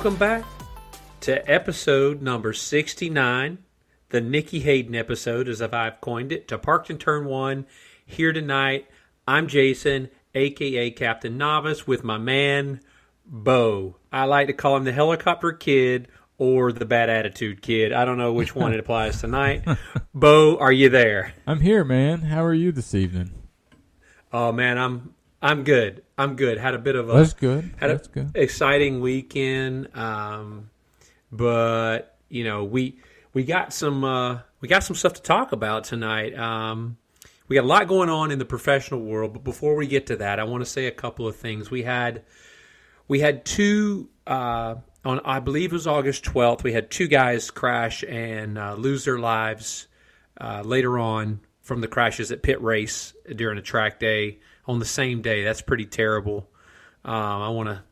Welcome back to episode number 69, the Nicky Hayden episode, as if I've coined it, to Parked in Turn 1. Here tonight, I'm Jason, aka Captain Novice, with my man, Bo. I like to call him the helicopter kid or the bad attitude kid. I don't know which one it applies tonight. Bo, are you there? I'm here, man. How are you this evening? Oh man, I'm I'm good. I'm good. Had a bit of a That's good. had That's a good. exciting weekend. Um, but you know, we we got some uh, we got some stuff to talk about tonight. Um, we got a lot going on in the professional world, but before we get to that, I want to say a couple of things. We had we had two uh, on I believe it was August 12th. We had two guys crash and uh, lose their lives uh, later on from the crashes at Pitt Race during a track day on the same day. That's pretty terrible. Um, I want to.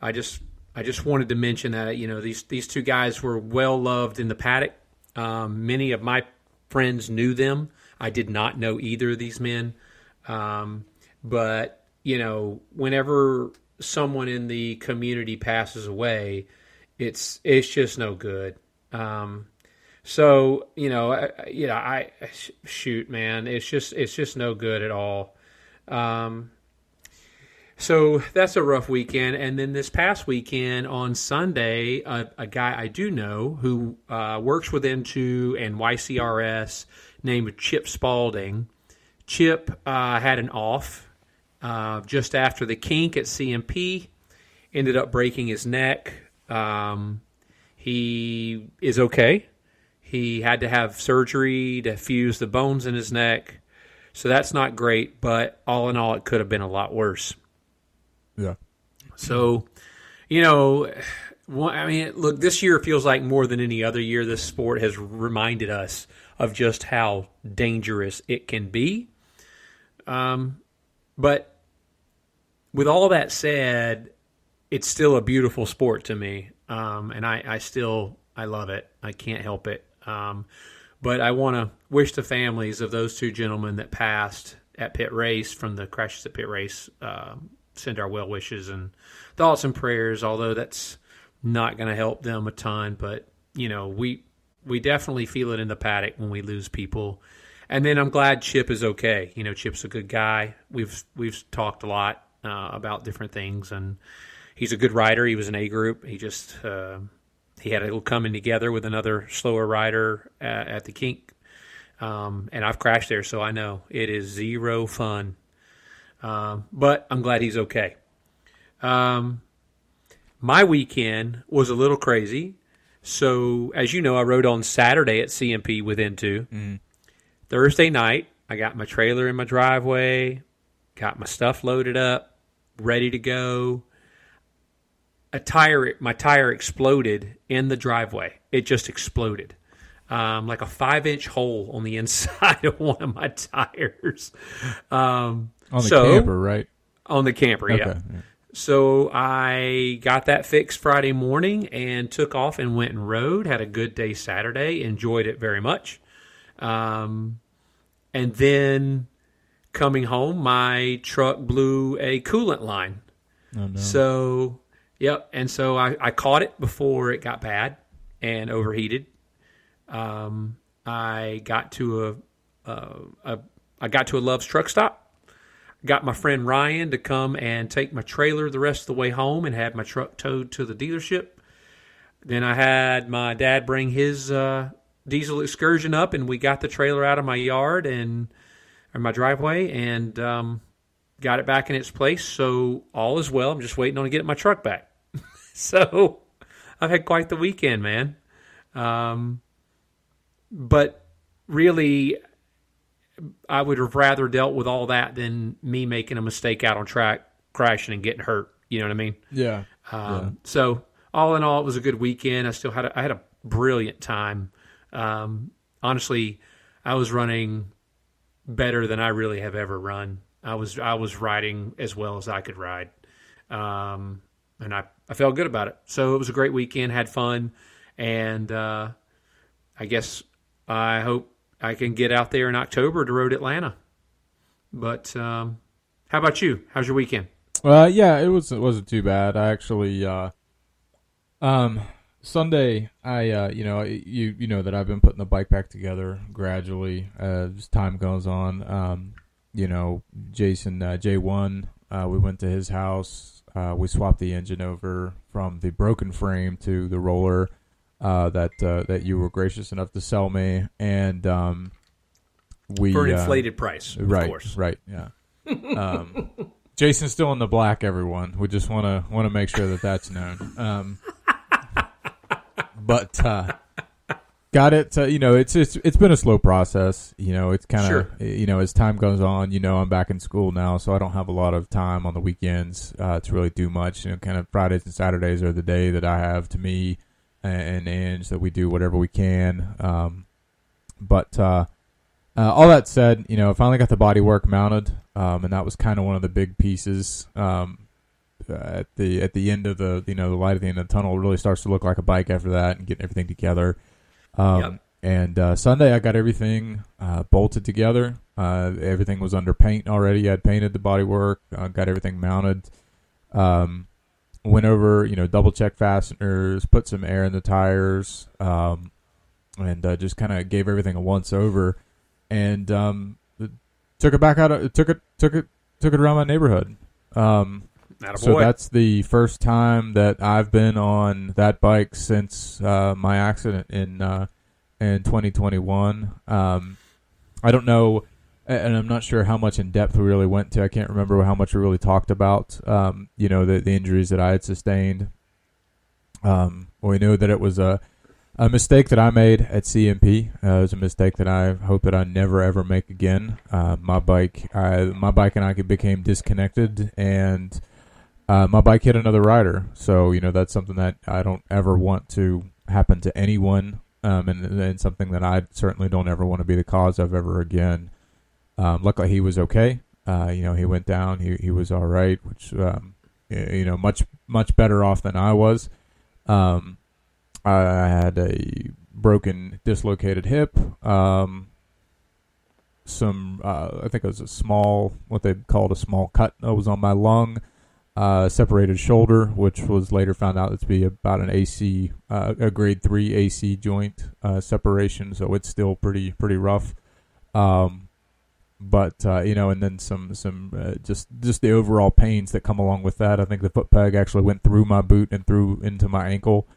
I just I just wanted to mention that you know these these two guys were well loved in the paddock. Um, many of my friends knew them. I did not know either of these men, um, but you know whenever someone in the community passes away, it's it's just no good. Um, so you know, I, you know, I shoot, man, it's just it's just no good at all. Um, so that's a rough weekend. And then this past weekend on Sunday, a, a guy I do know who uh, works with N2 and YCRS named Chip Spalding. Chip uh, had an off uh, just after the kink at CMP, ended up breaking his neck. Um, he is okay. He had to have surgery to fuse the bones in his neck. So that's not great, but all in all, it could have been a lot worse. Yeah. So, you know, I mean, look, this year feels like more than any other year. This sport has reminded us of just how dangerous it can be. Um, but with all that said, it's still a beautiful sport to me, um, and I, I still I love it. I can't help it. Um, but I want to wish the families of those two gentlemen that passed at Pitt Race from the crashes at Pitt Race um send our well wishes and thoughts and prayers. Although that's not going to help them a ton, but you know we we definitely feel it in the paddock when we lose people. And then I'm glad Chip is okay. You know, Chip's a good guy. We've we've talked a lot uh, about different things, and he's a good rider. He was an A group. He just uh, he had a little coming together with another slower rider at, at the kink. Um, and I've crashed there, so I know it is zero fun. Um, but I'm glad he's okay. Um, my weekend was a little crazy. So, as you know, I rode on Saturday at CMP with N2. Thursday night, I got my trailer in my driveway, got my stuff loaded up, ready to go. A tire, my tire exploded in the driveway. It just exploded, um, like a five-inch hole on the inside of one of my tires. Um, On the so, camper, right? on the camper, yeah. Okay. So I got that fixed Friday morning and took off and went and rode. Had a good day Saturday. Enjoyed it very much. Um, and then coming home, my truck blew a coolant line. Oh, no. So, yep. And so I, I caught it before it got bad and overheated. Um, I got to a, a, a I got to a Love's truck stop. Got my friend Ryan to come and take my trailer the rest of the way home and had my truck towed to the dealership. Then I had my dad bring his uh, diesel excursion up, and we got the trailer out of my yard and or my driveway and um, got it back in its place. So all is well. I'm just waiting on getting my truck back. so I've had quite the weekend, man. Um, but really, I would have rather dealt with all that than me making a mistake out on track, crashing and getting hurt. You know what I mean? yeah. Um, So all in all, it was a good weekend. I still had a, I had a brilliant time. Um, honestly, I was running better than I really have ever run. I was I was riding as well as I could ride, um, and I I felt good about it. So it was a great weekend. Had fun, and uh, I guess I hope I can get out there in October to road Atlanta. But um, how about you? How's your weekend? Uh, yeah, it was it wasn't too bad. I actually uh, Um, Sunday, I uh, you know you you know that I've been putting the bike back together gradually as time goes on. Um, you know, Jason uh, J one, uh, we went to his house. Uh, we swapped the engine over from the broken frame to the roller uh, that uh, that you were gracious enough to sell me, and um, we For an uh, inflated price, of right, course. right, yeah. Um, Jason's still in the black. Everyone, we just want to want to make sure that that's known. Um, but uh, got it. Uh, you know, it's it's it's been a slow process. You know, it's kind of Sure. you know as time goes on. You know, I'm back in school now, so I don't have a lot of time on the weekends uh, to really do much. You know, kind of Fridays and Saturdays are the day that I have to me and, and Ange that we do whatever we can. Um, but uh, uh, all that said, you know, I finally got the bodywork mounted, um, and that was kind of one of the big pieces. Um, uh, at the at the end of the you know the light at the end of the tunnel really starts to look like a bike after that, and getting everything together. Um, Yep. And uh, Sunday, I got everything uh, bolted together. Uh, everything was under paint already. I had painted the bodywork, uh, got everything mounted. Um, went over, you know, double check fasteners, put some air in the tires, um, and uh, just kind of gave everything a once over, and um, took it back out. Of, took it, took it, took it around my neighborhood. Um, Attaboy. so that's the first time that I've been on that bike since uh, my accident in uh, in 2021. Um, I don't know, and I'm not sure how much in depth we really went to. I can't remember how much we really talked about. Um, you know, the, the injuries that I had sustained. Um, we knew that it was a a mistake that I made at CMP. Uh, it was a mistake that I hope that I never ever make again. Uh, my bike, I, my bike and I became disconnected, and uh, my bike hit another rider. So you know that's something that I don't ever want to happen to anyone, um, and, and something that I certainly don't ever want to be the cause of ever again. Um, luckily, he was okay. Uh, you know, he went down. He he was all right, which um, you know much much better off than I was. Um, I had a broken, dislocated hip. Um, some, uh, I think it was a small, what they called a small cut that was on my lung. Uh, separated shoulder, which was later found out to be about an AC, uh, a grade three AC joint uh, separation. So it's still pretty pretty rough. Um, but uh, you know, and then some some uh, just just the overall pains that come along with that. I think the foot peg actually went through my boot and through into my ankle.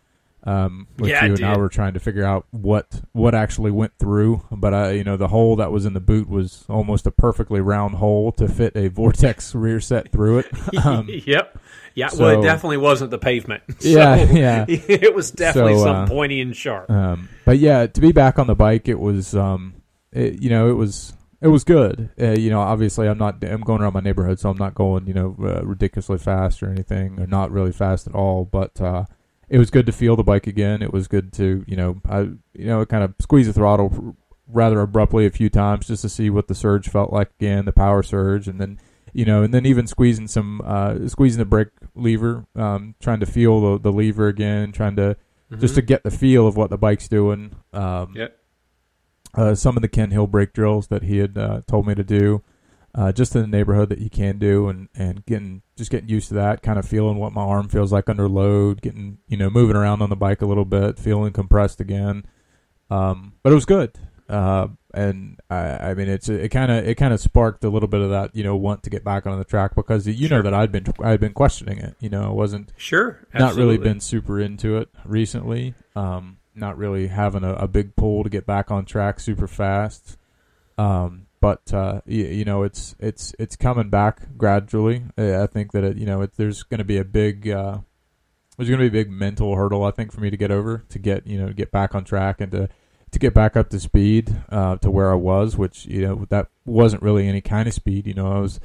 Um, which Yeah, you and I were trying to figure out what what actually went through. But I, you know, the hole that was in the boot was almost a perfectly round hole to fit a Vortex rear set through it. Um, yep. Yeah. well, it definitely wasn't the pavement. So Yeah, yeah. It was definitely So, some uh, pointy and sharp. Um, but yeah, to be back on the bike, it was, um, it, you know, it was, it was good. Uh, you know, obviously, I'm not, I'm going around my neighborhood, so I'm not going, you know, uh, ridiculously fast or anything, or not really fast at all. But uh, it was good to feel the bike again. It was good to, you know, I, you know, kind of squeeze the throttle rather abruptly a few times just to see what the surge felt like again, the power surge, and then. You know, and then even squeezing some, uh, squeezing the brake lever, um, trying to feel the, the lever again, trying to just Mhm. to get the feel of what the bike's doing. Um, Yep. uh, some of the Ken Hill brake drills that he had uh, told me to do, uh, just in the neighborhood that you can do, and, and getting just getting used to that, kind of feeling what my arm feels like under load, getting you know moving around on the bike a little bit, feeling compressed again. Um, but it was good, uh, and I, I mean it's it kind of it kind of sparked a little bit of that you know want to get back on the track because you know that I'd been I'd been questioning it, you know, I wasn't Sure. not really been super into it recently. Um, not really having a, a big pull to get back on track super fast. Um, but uh, you, you know, it's it's it's coming back gradually. Uh, I think that it, you know, it, there's going to be a big uh, there's going to be a big mental hurdle. I think for me to get over to get you know get back on track and to to get back up to speed uh, to where I was, which you know that wasn't really any kind of speed. You know, I was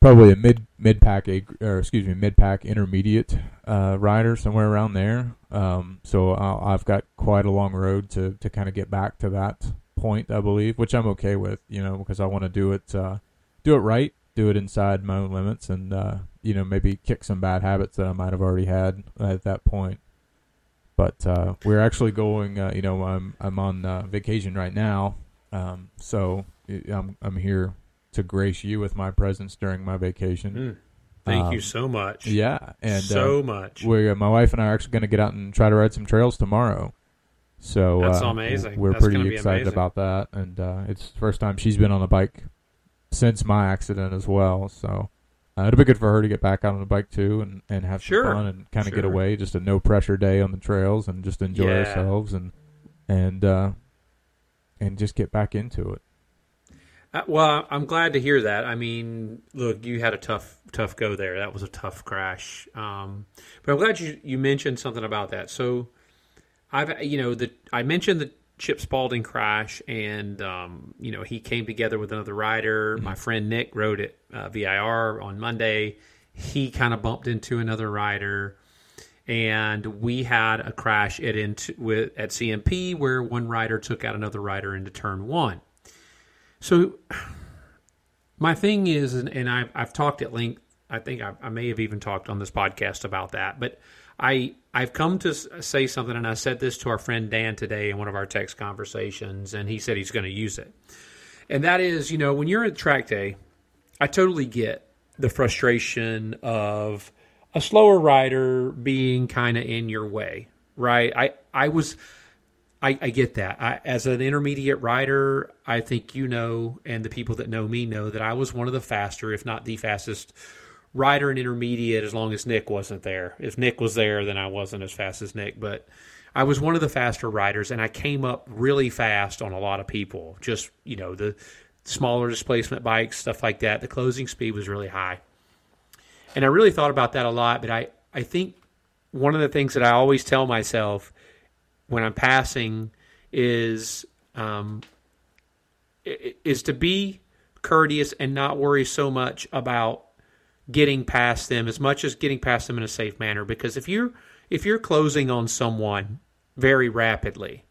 probably a mid mid pack or excuse me mid pack intermediate uh, rider somewhere around there. Um, so i I've got quite a long road to to kind of get back to that point, I believe, which I'm okay with. You know, because I want to do it uh, do it right, do it inside my own limits, and uh, you know maybe kick some bad habits that I might have already had at that point. But uh, we're actually going. Uh, you know, I'm I'm on uh, vacation right now, um, so I'm I'm here to grace you with my presence during my vacation. Thank Um, you so much. Yeah, and so uh, much. we, uh, my wife and I are actually going to get out and try to ride some trails tomorrow. So That's uh, amazing. We're That's gonna pretty be excited about that, and uh, it's the first time she's been on a bike since my accident as well. So uh, it'll be good for her to get back out on the bike too, and, and have Sure. some fun and kind of get away. Just a no pressure day on the trails and just enjoy Yeah. ourselves and and uh, and just get back into it. Uh, well, I'm glad to hear that. I mean, look, you had a tough, tough go there. That was a tough crash. Um, but I'm glad you you mentioned something about that. So, I've you know the I mentioned the Chip Spalding crash, and um, you know he came together with another rider. My friend Nick rode it uh, VIR on Monday. He kind of bumped into another rider, and we had a crash at into with at CMP where one rider took out another rider into turn one. So my thing is, and, and I've, I've talked at length. I think I, I may have even talked on this podcast about that. But I I've come to say something, and I said this to our friend Dan today in one of our text conversations, and he said he's going to use it. And that is, you know, when you're at track day, I totally get the frustration of a slower rider being kind of in your way, right? I I was I, I get that. I, as an intermediate rider, I think you know, and the people that know me know that I was one of the faster, if not the fastest, rider and intermediate. As long as Nick wasn't there. If Nick was there, then I wasn't as fast as Nick. But I was one of the faster riders, and I came up really fast on a lot of people. Just you know, the smaller displacement bikes, stuff like that. The closing speed was really high, and I really thought about that a lot. But I, I think one of the things that I always tell myself when I'm passing is um, is to be courteous and not worry so much about getting past them as much as getting past them in a safe manner. Because if you're if you're closing on someone very rapidly,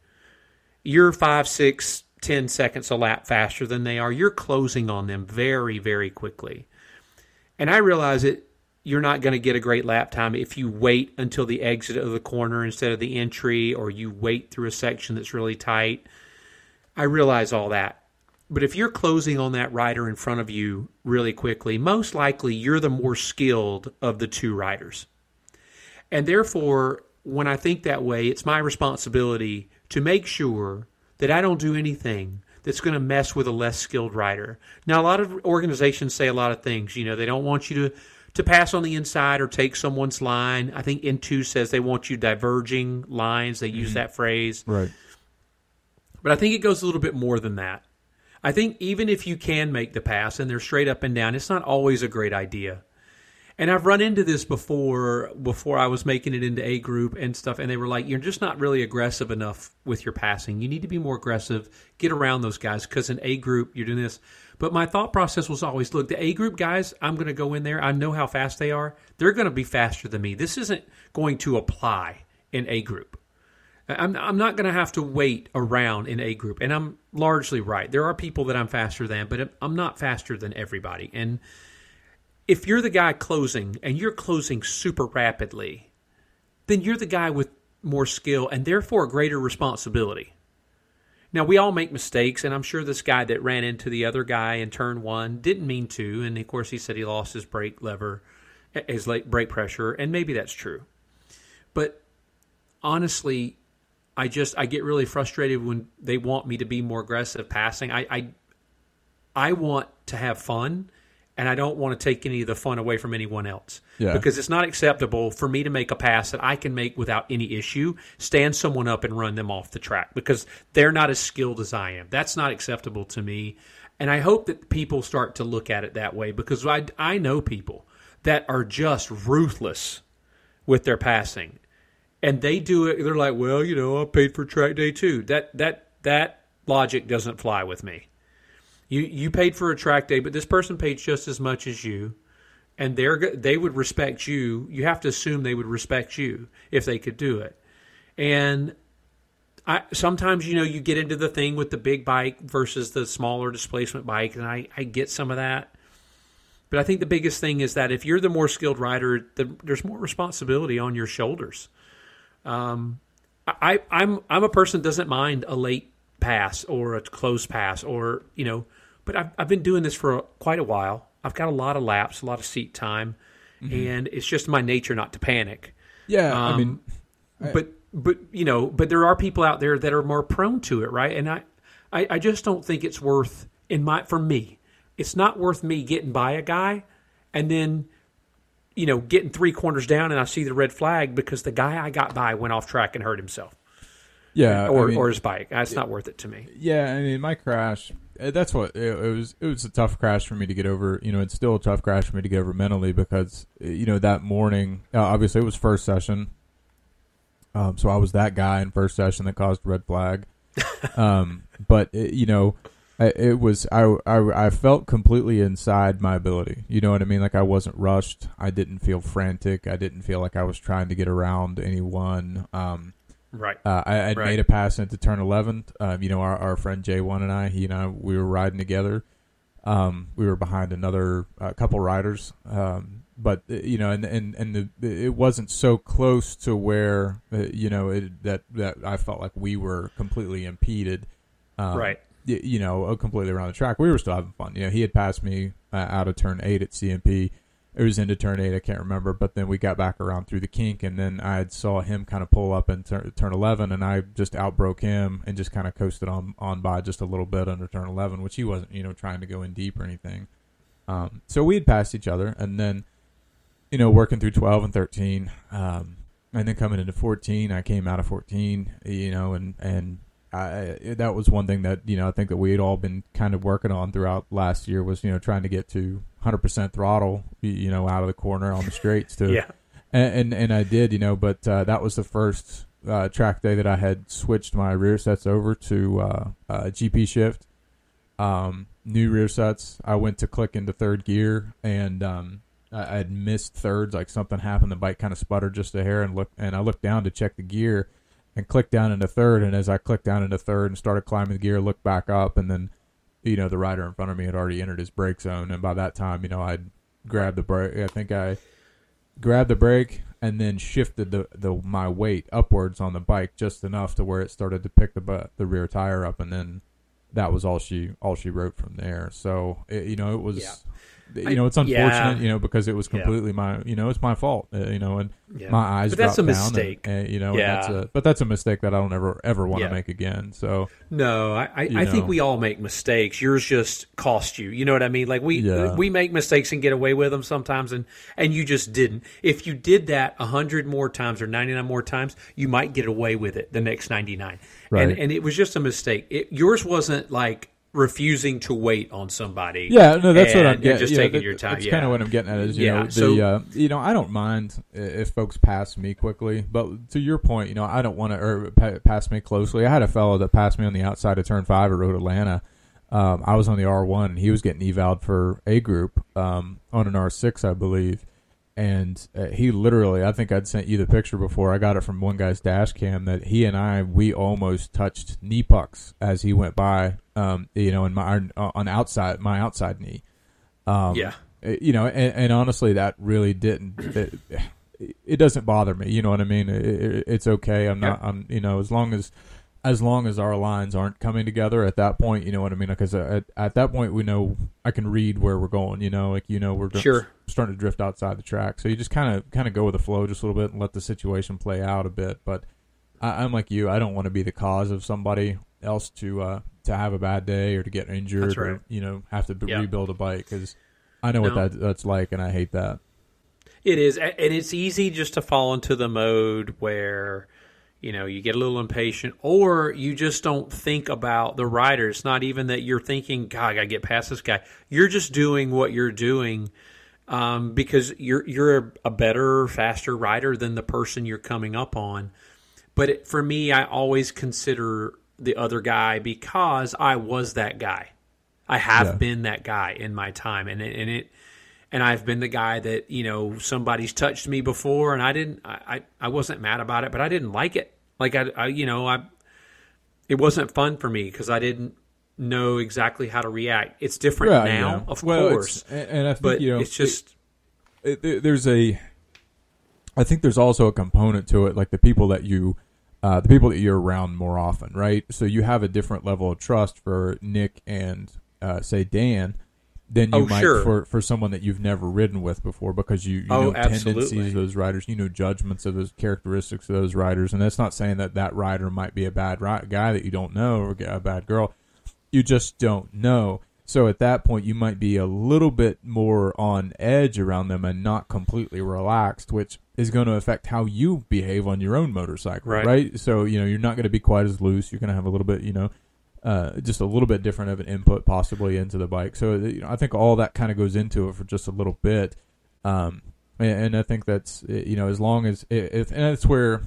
you're five, six, ten seconds a lap faster than they are. You're closing on them very, very quickly. And I realize that you're not going to get a great lap time if you wait until the exit of the corner instead of the entry or you wait through a section that's really tight. I realize all that. But if you're closing on that rider in front of you really quickly, most likely you're the more skilled of the two riders. And therefore, when I think that way, it's my responsibility to make sure that I don't do anything that's going to mess with a less skilled rider. Now, a lot of organizations say a lot of things. You know, they don't want you to to pass on the inside or take someone's line. I think N2 says they want you diverging lines. They use mm-hmm. that phrase. Right. But I think it goes a little bit more than that. I think even if you can make the pass and they're straight up and down, it's not always a great idea. And I've run into this before before I was making it into A group and stuff and they were like you're just not really aggressive enough with your passing. You need to be more aggressive. Get around those guys cuz in A group you're doing this. But my thought process was always look, the A group guys, I'm going to go in there. I know how fast they are. They're going to be faster than me. This isn't going to apply in A group. I'm, I'm not going to have to wait around in A group. And I'm largely right. There are people that I'm faster than, but I'm not faster than everybody. And if you're the guy closing and you're closing super rapidly, then you're the guy with more skill and therefore greater responsibility. Now, we all make mistakes, and I'm sure this guy that ran into the other guy in turn one didn't mean to. And of course, he said he lost his brake lever, eh, his brake pressure, and maybe that's true. But honestly, I just I get really frustrated when they want me to be more aggressive passing. I I, I want to have fun, and I don't want to take any of the fun away from anyone else. Yeah. Because it's not acceptable for me to make a pass that I can make without any issue, stand someone up and run them off the track because they're not as skilled as I am. That's not acceptable to me. And I hope that people start to look at it that way because I, I know people that are just ruthless with their passing and they do it they're like well you know i paid for track day too that that that logic doesn't fly with me. You you paid for a track day but this person paid just as much as you and they're they would respect you. You have to assume they would respect you if they could do it. And I, sometimes you know you get into the thing with the big bike versus the smaller displacement bike and I, I get some of that. But I think the biggest thing is that if you're the more skilled rider, the, there's more responsibility on your shoulders. Um, I, I'm I'm a person that doesn't mind a late pass or a close pass or you know, but I've I've been doing this for quite a while. I've got a lot of laps, a lot of seat time, and it's just my nature not to panic. Yeah, I Um, mean, but but you know, but there are people out there that are more prone to it, right? And I, I, I just don't think it's worth in my for me. It's not worth me getting by a guy, and then, you know, getting three corners down and I see the red flag because the guy I got by went off track and hurt himself yeah, or I mean, or his bike. That's not worth it to me. Yeah, I mean, my crash. uh, That's what it, it was. It was a tough crash for me to get over. You know, it's still a tough crash for me to get over mentally because uh, you know that morning. Uh, obviously, it was first session. Um, so I was that guy in first session that caused red flag. um, but it, you know, I, it was I, I I felt completely inside my ability. You know what I mean? Like I wasn't rushed. I didn't feel frantic. I didn't feel like I was trying to get around anyone. Um, Right. uh, I had Right. made a pass into turn 11. Um, you know, our, our friend J1 and I, he and I, we were riding together. Um, we were behind another uh, couple riders. Um, but, uh, you know, and, and, and the, it wasn't so close to where, uh, you know, it, that, that I felt like we were completely impeded. Um, Right. You know, uh, completely around the track. We were still having fun. You know, he had passed me uh, out of turn eight at CMP. It was into turn eight. I can't remember, but then we got back around through the kink, and then I saw him kind of pull up in tur- turn eleven, and I just outbroke him and just kind of coasted on on by just a little bit under turn eleven, which he wasn't, you know, trying to go in deep or anything. Um, so we had passed each other, and then, you know, working through twelve and thirteen, um, and then coming into fourteen, I came out of fourteen, you know, and and I, that was one thing that you know I think that we had all been kind of working on throughout last year was you know trying to get to 100% throttle you know out of the corner on the straights to Yeah. and and, and I did you know but uh, that was the first uh, track day that I had switched my rear sets over to uh, uh, GP shift. Um, new rear sets. I went to click into third gear and um, I I had missed thirds like something happened. The bike kind of sputtered just a hair and look and I looked down to check the gear and clicked down into third. And as I clicked down into third and started climbing the gear, looked back up, and then, you know, the rider in front of me had already entered his brake zone. And by that time, you know, I'd grabbed the brake. I think I grabbed the brake and then shifted the, the my weight upwards on the bike just enough to where it started to pick the the rear tire up, and then that was all she all she wrote from there. So it, you know, it was. Yeah. You know, it's unfortunate, yeah. you know, because it was Yeah. completely my, you know, it's my fault, uh, you know, and Yeah. my eyes But that's a dropped down and- mistake. and, you know and Yeah. that's a, but that's a mistake that i don't ever ever want to Yeah. make again so No, I, I, I think we all make mistakes. Yours just cost you. You know what I mean? Like we Yeah. we make mistakes and get away with them sometimes, and and you just didn't. If you did that a hundred more times or ninety nine more times, you might get away with it the next ninety nine. Right. And and it was just a mistake. It, yours wasn't like refusing to wait on somebody. yeah no that's what i'm getting just yeah, taking that- your time. that's yeah. kind of what i'm getting at is you Yeah, know the so- uh, you know i don't mind if folks pass me quickly but to your point you know i don't want to or pass me closely i had a fellow that passed me on the outside of turn five at road atlanta um, i was on the r1 and he was getting evaled for a group um, on an r6 i believe and uh, he literally i think i'd sent you the picture before. I got it from one guy's dash cam that he and i we almost touched knee pucks as he went by um, you know in my on outside my outside knee. Um, Yeah. uh, you know and, and honestly that really didn't it, it doesn't bother me. You know what i mean? It, it, it's okay. I'm not i'm you know as long as as long as our lines aren't coming together at that point, you know what I mean? Because at, at that point, we know I can read where we're going. You know, like you know, we're just Sure. starting to drift outside the track. So you just kind of kind of go with the flow just a little bit and let the situation play out a bit. But I, I'm like you; I don't want to be the cause of somebody else to uh, to have a bad day or to get injured right. or you know have to b- Yeah. rebuild a bike because I know what that that's like, and I hate that. It is, and it's easy just to fall into the mode where you know you get a little impatient, or you just don't think about the rider. It's not even that you're thinking, "God, I gotta get past this guy." You're just doing what you're doing um, because you're you're a better, faster rider than the person you're coming up on. But it, for me, I always consider the other guy because I was that guy. I have Yeah. been that guy in my time, and it, and it and I've been the guy that you know somebody's touched me before, and I didn't, I, I, I wasn't mad about it, but I didn't like it. Like I, I you know, I, it wasn't fun for me because I didn't know exactly how to react. It's different Yeah, now, yeah. of Well, course, and, I think but you know it's just it, there- there's a I think there's also a component to it like the people that you uh, the people that you're around more often right so you have a different level of trust for Nick and uh, say Dan than you Oh, might sure. for, for someone that you've never ridden with before because you, you Oh, know absolutely. tendencies of those riders, you know judgments of those characteristics of those riders, and that's not saying that that rider might be a bad ri- guy that you don't know or a bad girl. You just don't know. So at that point, you might be a little bit more on edge around them and not completely relaxed, which is going to affect how you behave on your own motorcycle, Right. right? So you know you're not going to be quite as loose. You're going to have a little bit, you know, uh, just a little bit different of an input possibly into the bike. So you know, I think all that kind of goes into it for just a little bit, um, and, and I think that's uh, you know as long as if and that's where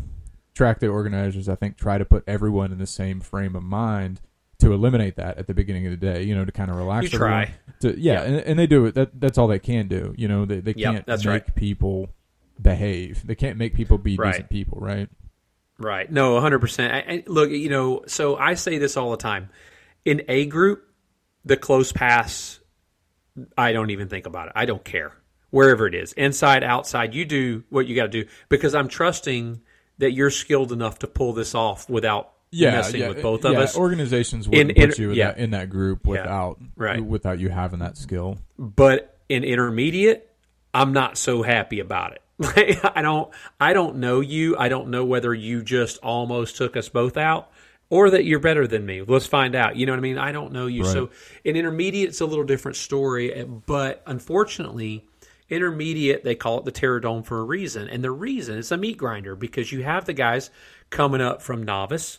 track day organizers I think try to put everyone in the same frame of mind to eliminate that at the beginning of the day. You know, to kind of relax. You try. To, yeah, Yeah. And, and they do it. That that's all they can do. You know, they they Yep, can't make right. people behave. They can't make people be Right. decent people, right? Right. No, 100%. I, I, look, you know, so I say this all the time. In A group, the close pass, I don't even think about it. I don't care. Wherever it is, inside, outside, you do what you got to do because I'm trusting that you're skilled enough to pull this off without messing with both of yeah, us. Organizations In- wouldn't in- put you in, yeah. that, in that group without right. without you having that skill. but in intermediate i'm not so happy about it Like, i don't i don't know you i don't know whether you just almost took us both out or that you're better than me let's find out you know what i mean i don't know you Right. so in intermediate it's a little different story eh, but unfortunately intermediate they call it the terror dome for a reason and the reason is a meat grinder because you have the guys coming up from novice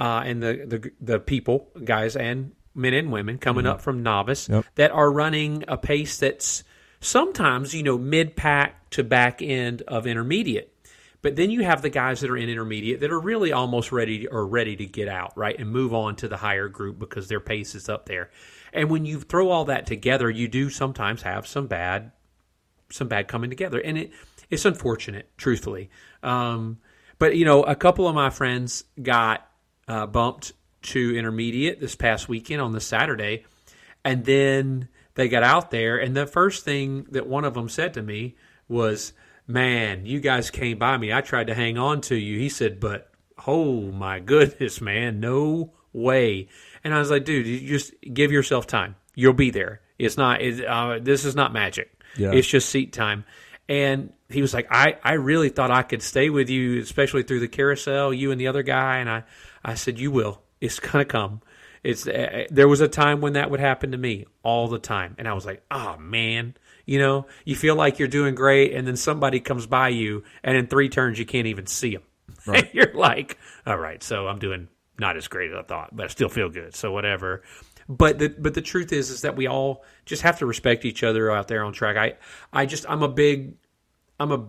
uh, and the, the the people, guys and men and women coming up from novice Mm-hmm. Yep. that are running a pace that's sometimes you know mid pack to back end of intermediate. But then you have the guys that are in intermediate that are really almost ready or ready to get out, right, and move on to the higher group because their pace is up there. And when you throw all that together, you do sometimes have some bad some bad coming together, and it it's unfortunate, truthfully. Um, but you know, a couple of my friends got uh, bumped to intermediate this past weekend on the Saturday, and then they got out there, and the first thing that one of them said to me was, "Man, you guys came by me. I tried to hang on to you." He said, "But oh my goodness, man, no way." And I was like, "Dude, you just give yourself time. You'll be there. It's not. It, uh, this is not magic." Yeah. It's just seat time. And he was like, I, I really thought I could stay with you, especially through the carousel, you and the other guy. And I, I said, You will. It's going to come. It's uh, There was a time when that would happen to me all the time. And I was like, Oh, man. You know, you feel like you're doing great, and then somebody comes by you, and in three turns, you can't even see them. Right. you're like, All right, so I'm doing not as great as I thought, but I still feel good. So whatever. But the but the truth is is that we all just have to respect each other out there on track. I I just I'm a big I'm a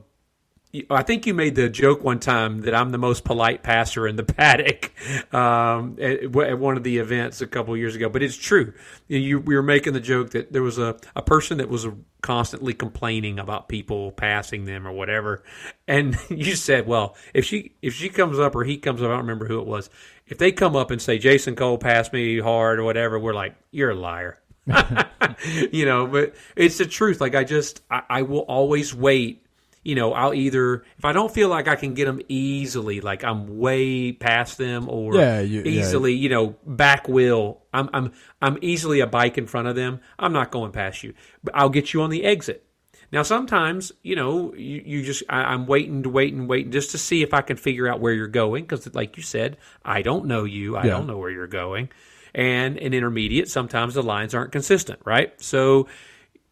I think you made the joke one time that I'm the most polite passer in the paddock um, at, at one of the events a couple years ago, but it's true. You, we were making the joke that there was a, a person that was constantly complaining about people passing them or whatever, and you said, "Well, if she if she comes up or he comes up, I don't remember who it was. If they come up and say Jason Cole passed me hard or whatever, we're like, you're a liar." you know, but it's the truth. Like I just, I, I will always wait. You know, I'll either if I don't feel like I can get them easily, like I'm way past them, or Yeah, you- yeah. easily, you know, back wheel. I'm I'm I'm easily a bike in front of them. I'm not going past you, but I'll get you on the exit. Now, sometimes, you know, you, you just, I, I'm waiting to wait and waiting just to see if I can figure out where you're going. Because, like you said, I don't know you. I Yeah. don't know where you're going. And in intermediate, sometimes the lines aren't consistent, right? So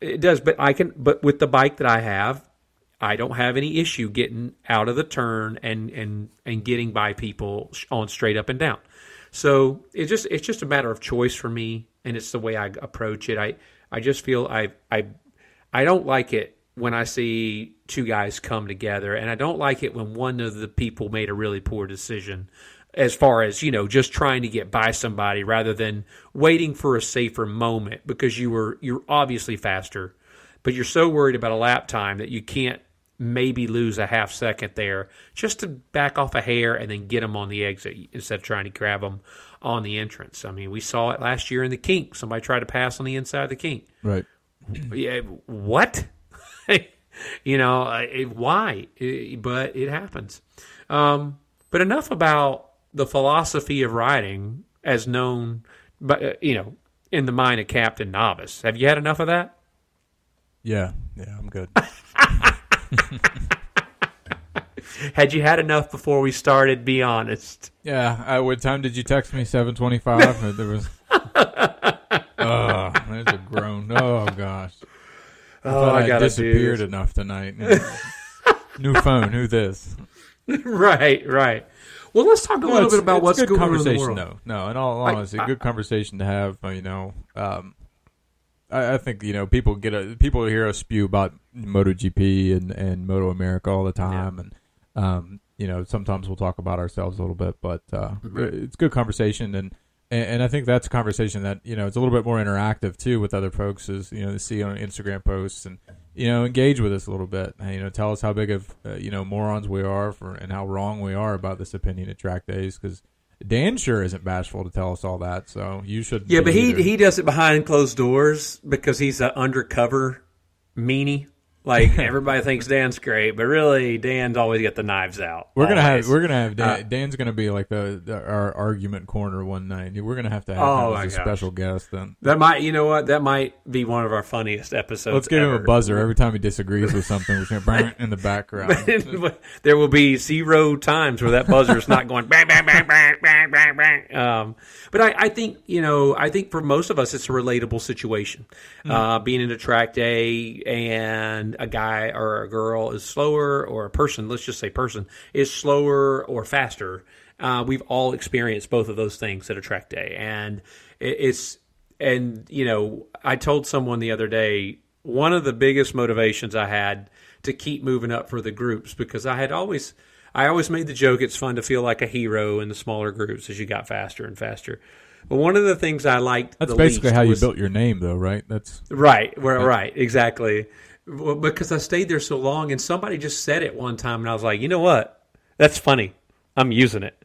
it does. But I can, but with the bike that I have, I don't have any issue getting out of the turn and, and, and getting by people on straight up and down. So it just, it's just a matter of choice for me. And it's the way I approach it. I, I just feel I, I, I don't like it when I see two guys come together, and I don't like it when one of the people made a really poor decision as far as, you know, just trying to get by somebody rather than waiting for a safer moment because you were you're obviously faster, but you're so worried about a lap time that you can't maybe lose a half second there just to back off a hair and then get them on the exit instead of trying to grab them on the entrance. I mean, we saw it last year in the kink. Somebody tried to pass on the inside of the kink Right. yeah, what? you know, why? But it happens. Um, but enough about the philosophy of riding as known, but uh, you know, in the mind of Captain Novice. Have you had enough of that? Yeah, yeah, I'm good. Had you had enough before we started? Be honest. yeah, uh, what time did you text me? Seven twenty-five. there was. Oh, there's a groan. Oh gosh. I Oh, thought I, I disappeared this. enough tonight. New phone. Who this? right, right. Well, let's talk a No, little bit about what's good going on in the conversation, world. though. No, in all honesty, I- good conversation to have. uh, You know, um, I, I think you know people get a, people hear us spew about MotoGP and and Moto America all the time, and um, you know sometimes we'll talk about ourselves a little bit, but uh, Mm-hmm. it's good conversation and. And and I think that's a conversation that you know it's a little bit more interactive too with other folks, is you know to see on Instagram posts and you know engage with us a little bit. And, you know, tell us how big of uh, you know morons we are for and how wrong we are about this opinion at track days because Dan sure isn't bashful to tell us all that, so you should. Yeah, but he either. he does it behind closed doors because he's an undercover meanie. Like everybody thinks Dan's great, but really Dan's always got the knives out. We're gonna Always. have we're gonna have Dan, Uh, Dan's gonna be like the, the our argument corner one night. We're gonna have to have Oh, him as a gosh. special guest. Then that might you know what that might be one of our funniest episodes. let's give him a buzzer every time he disagrees with something. We're gonna bang in the background. there will be zero times where that buzzer is not going bang bang bang bang bang bang bang. Um, but I, I think you know I think for most of us it's a relatable situation. Uh, being in a track day and a guy or a girl is slower, or a person, let's just say person, is slower or faster. Uh, we've all experienced both of those things at a track day, and it's and you know I told someone the other day one of the biggest motivations I had to keep moving up for the groups because I had always I always made the joke it's fun to feel like a hero in the smaller groups as you got faster and faster. But one of the things I liked That's basically how you built your name, though, right? That's Right, right, right, exactly. Well, because I stayed there so long, and somebody just said it one time, and I was like, you know what? That's funny. I'm using it.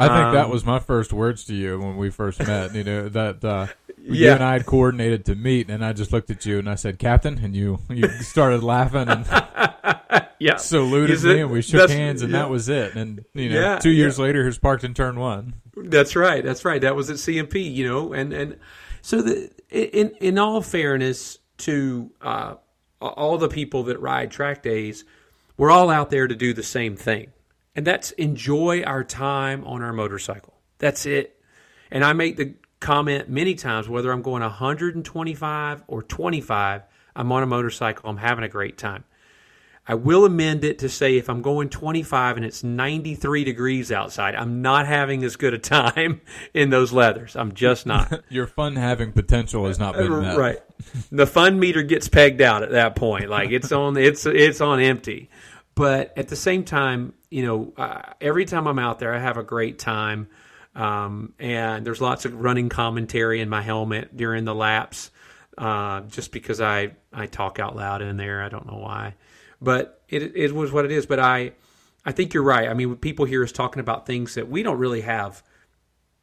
I think that Um, was my first words to you when we first met. You know that uh, you and I had coordinated to meet, and I just looked at you and I said, "Captain," and you you started laughing and Yeah, saluted Is it- me, and we shook hands, and yeah. that was it. And you know, Yeah, two years later, here's parked in turn one. That's right. That's right. That was at CMP, you know, and and so the in in all fairness to uh, all the people that ride track days, we're all out there to do the same thing, and that's enjoy our time on our motorcycle. That's it. And I make the comment many times whether I'm going 125 or 25, I'm on a motorcycle. I'm having a great time. I will amend it to say if I'm going 25 and it's 93 degrees outside, I'm not having as good a time in those leathers. I'm just not. Your fun having potential has not been met. right. The fun meter gets pegged out at that point. Like it's on it's it's on empty. But at the same time, you know, uh, every time I'm out there, I have a great time. Um, and there's lots of running commentary in my helmet during the laps, uh, just because I I talk out loud in there. I don't know why, but it it was what it is. But I I think you're right. I mean, people hear us talking about things that we don't really have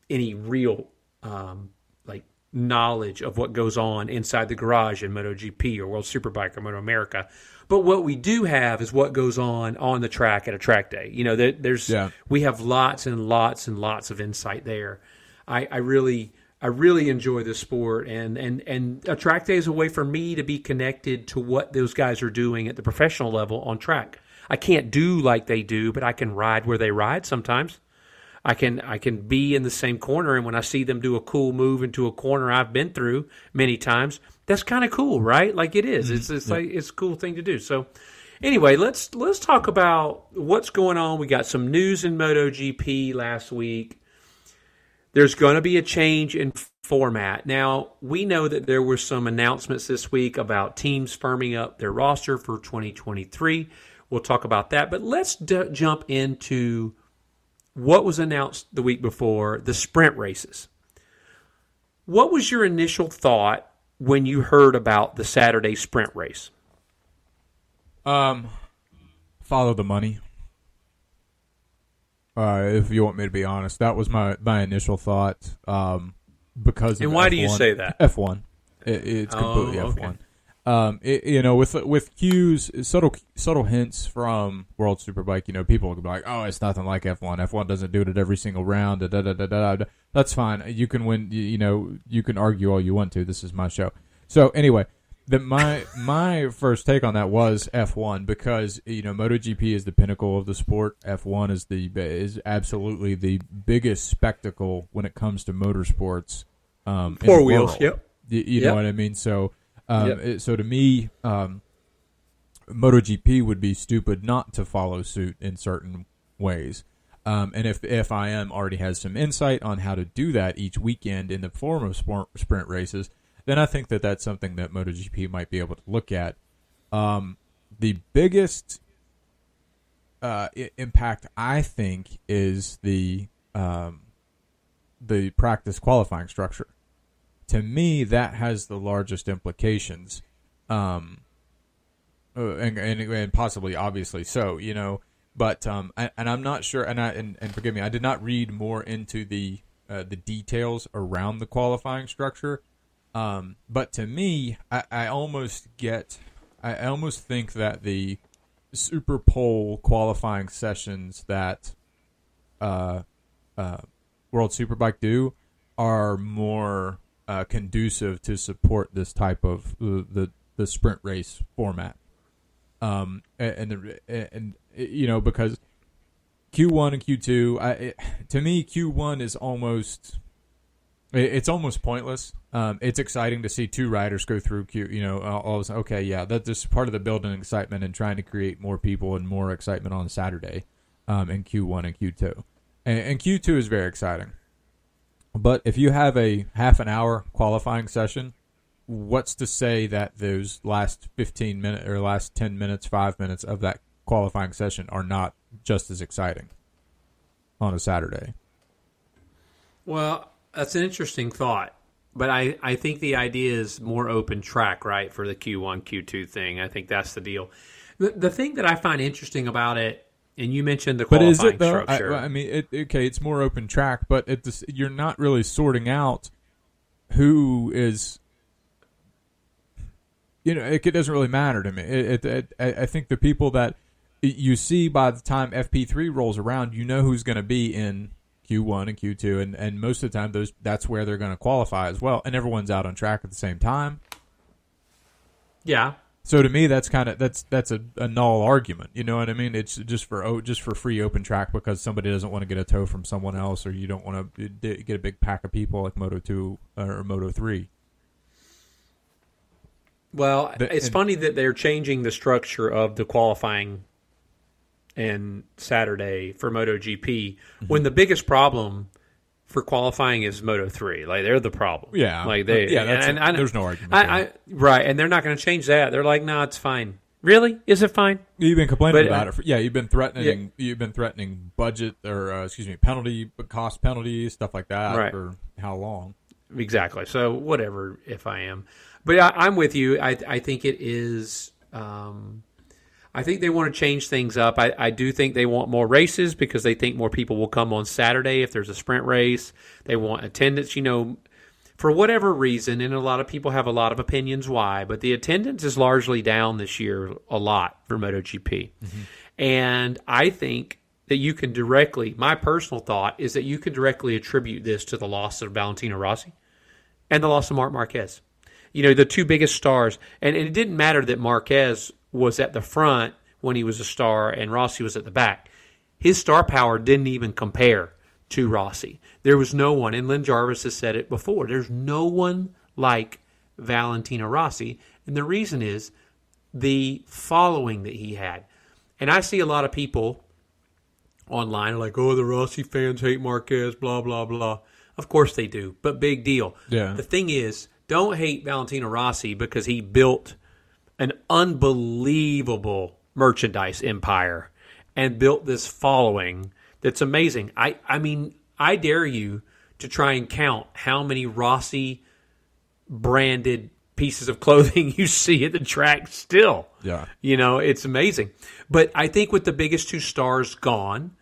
any real um, like knowledge of what goes on inside the garage in MotoGP or World Superbike or Moto America. But what we do have is what goes on on the track at a track day. You know, there, there's Yeah. we have lots and lots and lots of insight there. I, I really I really enjoy the sport and, and and a track day is a way for me to be connected to what those guys are doing at the professional level on track. I can't do like they do, but I can ride where they ride sometimes. I can I can be in the same corner, and when I see them do a cool move into a corner I've been through many times, that's kind of cool, right? Like it is. Mm-hmm. It's it's like it's a cool thing to do. So anyway, let's let's talk about what's going on. We got some news in MotoGP last week. There's going to be a change in format. Now, we know that there were some announcements this week about teams firming up their roster for 2023. We'll talk about that, but let's d- jump into what was announced the week before the sprint races. What was your initial thought when you heard about the Saturday sprint race? Um, follow the money. Uh, if you want me to be honest, that was my my initial thought. Um, because of And why do you say that? F one? It, it's Oh, completely F okay. one. um, it, you know, with with cues, subtle subtle hints from World Superbike, you know, people will be like, "Oh, it's nothing like F1. F1 doesn't do it at every single round." Da, da, da, da, da, da. That's fine. You can win. You, you know, you can argue all you want to. This is my show. So anyway, the my my first take on that was F1 because you know MotoGP is the pinnacle of the sport. F1 is the is absolutely the biggest spectacle when it comes to motorsports. Um, Four wheels, world. yep. You, you Yep. know what I mean? So, um, Yep. it- so to me, um, MotoGP would be stupid not to follow suit in certain ways. Um, and if if FIM already has some insight on how to do that each weekend in the form of sport, sprint races, then I think that that's something that MotoGP might be able to look at. Um, the biggest uh, I- impact, I think, is the um, the practice qualifying structure. To me, that has the largest implications, um, uh, and, and and possibly, obviously, so you know. But um, I, and I'm not sure, and I and, and forgive me, I did not read more into the uh, the details around the qualifying structure. Um, but to me, I, I almost get, I almost think that the Super qualifying sessions that uh, uh, World Superbike do are more uh, conducive to support this type of uh, the the sprint race format. Um, and and, the, and you know because Q1 and Q2, I, it, to me Q1 is almost it's almost pointless. Um, it's exciting to see two riders go through Q. You know, all of okay, yeah, that's just part of the building excitement and trying to create more people and more excitement on Saturday, um, in Q1 and Q2, and, and Q2 is very exciting. But if you have a half an hour qualifying session, what's to say that those last 15 minutes or last 10 minutes, five minutes of that qualifying session are not just as exciting on a Saturday? Well, that's an interesting thought. But I, I think the idea is more open track, right, for the Q1, Q2 thing. I think that's the deal. The, the thing that I find interesting about it, and you mentioned the But qualifying is it though? Structure. I mean, it, okay, it's more open track, but it, this, you're not really sorting out who is. You know, it, it doesn't really matter to me. It, it, it, I I think the people that you see by the time FP3 rolls around, you know who's going to be in Q1 and Q2, and, and most of the time those that's where they're going to qualify as well, and everyone's out on track at the same time. yeah. So to me, that's kind of that's that's a, a null argument. You know what I mean? It's just for oh, just for free open track because somebody doesn't want to get a tow from someone else, or you don't want to get a big pack of people like Moto Two or Moto Three. Well, The- it's and- funny that they're changing the structure of the qualifying and Saturday for MotoGP Mm-hmm. when the biggest problem for qualifying is Moto three. Like they're the problem. Yeah. like they. Yeah, that's- and, there's no argument I. I, right, and they're not going to change that. They're like, no, it's fine. Really? Is it fine? You've been complaining But, about uh, it. For, yeah, you've been threatening. You've been threatening budget or uh, excuse me, penalty but cost penalties stuff like that Right. for how long? Exactly. So whatever, if I am, but I, I'm with you. I I think it is. Um, I think they want to change things up. I, I do think they want more races because they think more people will come on Saturday if there's a sprint race. They want attendance. You know, for whatever reason, and a lot of people have a lot of opinions why, but the attendance is largely down this year a lot for MotoGP. Mm-hmm. And I think that you can directly, my personal thought is that you can directly attribute this to the loss of Valentino Rossi and the loss of Marc Marquez. You know, the two biggest stars. And, and it didn't matter that Marquez was at the front when he was a star and Rossi was at the back. His star power didn't even compare to Rossi. There was no one, and Lin Jarvis has said it before, there's no one like Valentino Rossi. And the reason is the following that he had. And I see a lot of people online like, oh, the Rossi fans hate Marquez, blah, blah, blah. Of course they do, but big deal. Yeah. The thing is, don't hate Valentino Rossi because he built an unbelievable merchandise empire and built this following that's amazing. I, I mean, I dare you to try and count how many Rossi branded pieces of clothing you see at the track still. Yeah. You know, it's amazing. But I think with the biggest two stars gone,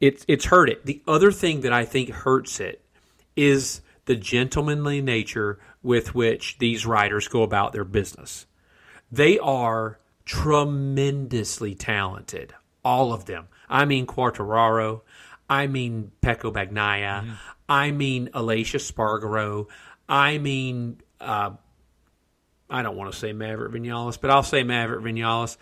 it's it's hurt it. The other thing that I think hurts it is the gentlemanly nature with which these riders go about their business. They are tremendously talented, all of them. I mean Quartararo, I mean Pecco Bagnaia, mm-hmm. I mean Aleix Espargaro, I mean uh, I don't want to say Maverick Vinales, but I'll say Maverick Vinales.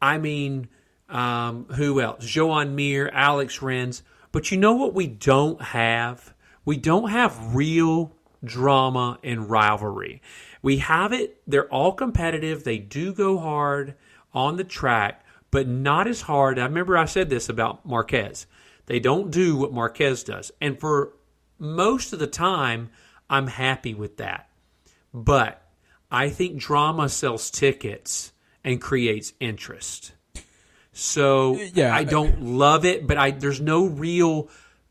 I mean um, who else? Joan Mir, Alex Rins. But you know what we don't have? We don't have real drama and rivalry. We have it, they're all competitive, they do go hard on the track, but not as hard. I remember I said this about Marquez. They don't do what Marquez does. And for most of the time, I'm happy with that. But I think drama sells tickets and creates interest. So yeah, I don't love it, but I there's no real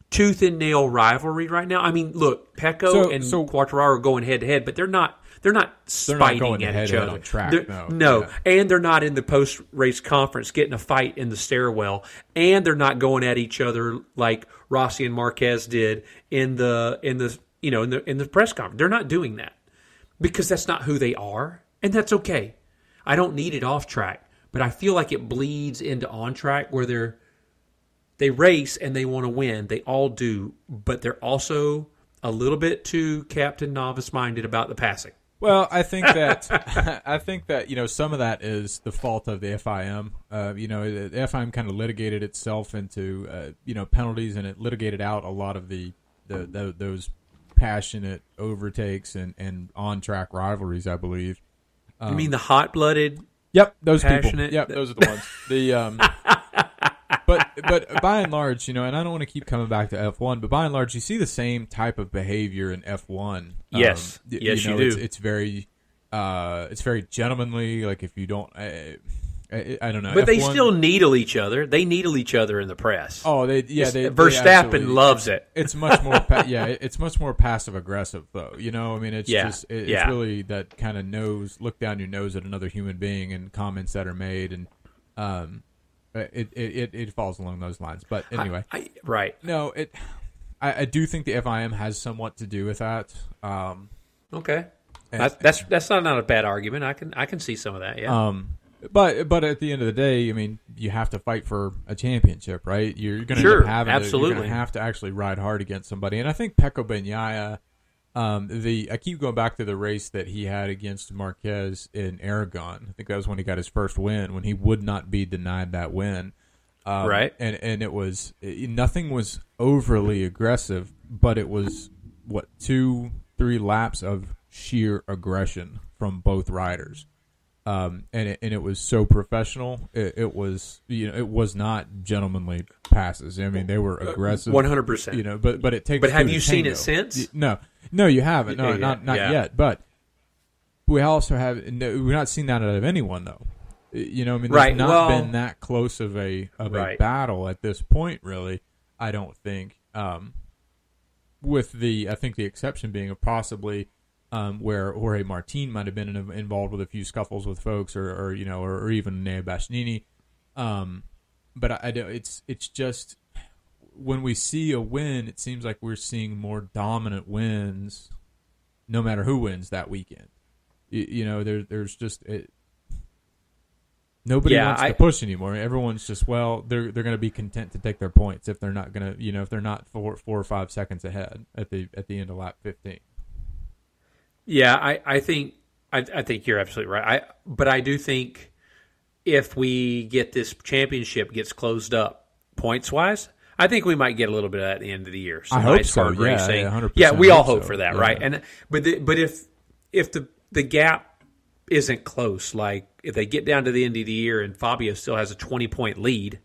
tooth and nail rivalry right now. I mean, look, Pecco so, and so, Quartararo are going head to head, but they're not they're not spiting they're not at each other. Track, no, no. Yeah. and they're not in the post race conference getting a fight in the stairwell, and they're not going at each other like Rossi and Marquez did in the in the you know in the in the press conference. They're not doing that because that's not who they are, and that's okay. I don't need it off track but I feel like it bleeds into on track where they're they race and they want to win. They all do, but they're also a little bit too captain novice minded about the passing. Well, I think that I think that you know some of that is the fault of the FIM. Uh, you know, the FIM kind of litigated itself into uh, you know penalties, and it litigated out a lot of the, the, the those passionate overtakes and, and on track rivalries. I believe. Um, you mean the hot blooded Yep, those passionate. people. Yep, those are the ones. The um, but but by and large, you know, and I don't want to keep coming back to F one, but by and large, you see the same type of behavior in F one. Yes, um, yes, you, know, you do. It's, it's, very, uh, it's very gentlemanly. Like if you don't, uh, I, I, don't know. But F1, they still needle each other. They needle each other in the press. Oh, they yeah. They, Verstappen they loves it. It's much more pa- yeah. It's much more passive aggressive though. You know, I mean, it's yeah. just it, yeah. it's really that kind of nose look down your nose at another human being and comments that are made and um, it it it, falls along those lines. But anyway, I, I, right? No, it. I, I do think the FIM has somewhat to do with that. Um, okay. That's, that's that's not, not a bad argument. I can I can see some of that. Yeah. Um, but but at the end of the day, I mean, you have to fight for a championship, right? You're going to sure, have absolutely. To, have to actually ride hard against somebody, and I think Pecco Bagnaia, um, the I keep going back to the race that he had against Marquez in Aragon. I think that was when he got his first win, when he would not be denied that win. Um, right, and and it was nothing was overly aggressive, but it was what two three laps of sheer aggression from both riders um, and it, and it was so professional. It, it, was you know it was not gentlemanly passes. I mean they were uh, aggressive, one hundred percent. You know, but but it takes. But have you seen it since? No, no, you haven't. No, yeah, not not yeah. yet. But we also have no, we're not seeing that out of anyone though. You know, I mean, there's right. not well, been that close of a of right. a battle at this point, really. I don't think. Um, with the, I think the exception being of possibly um, where Jorge Martin might have been in, involved with a few scuffles with folks, or, or you know, or, or even Enea Bastianini. Um, but I, I it's it's just when we see a win, it seems like we're seeing more dominant wins, no matter who wins that weekend. You, you know, there, there's just it, nobody yeah, wants I, to push anymore. Everyone's just well, they're they're going to be content to take their points if they're not going to, you know, if they're not four four or five seconds ahead at the at the end of lap fifteen. Yeah, I, I think I, I think you're absolutely right. I but I do think if we get this championship gets closed up points wise, I think we might get a little bit at the end of the year. Some I hope nice so. Yeah. Yeah, yeah, we all hope so. for that, yeah. right? And but the, but if if the the gap isn't close, like if they get down to the end of the year and Fabio still has a twenty point lead,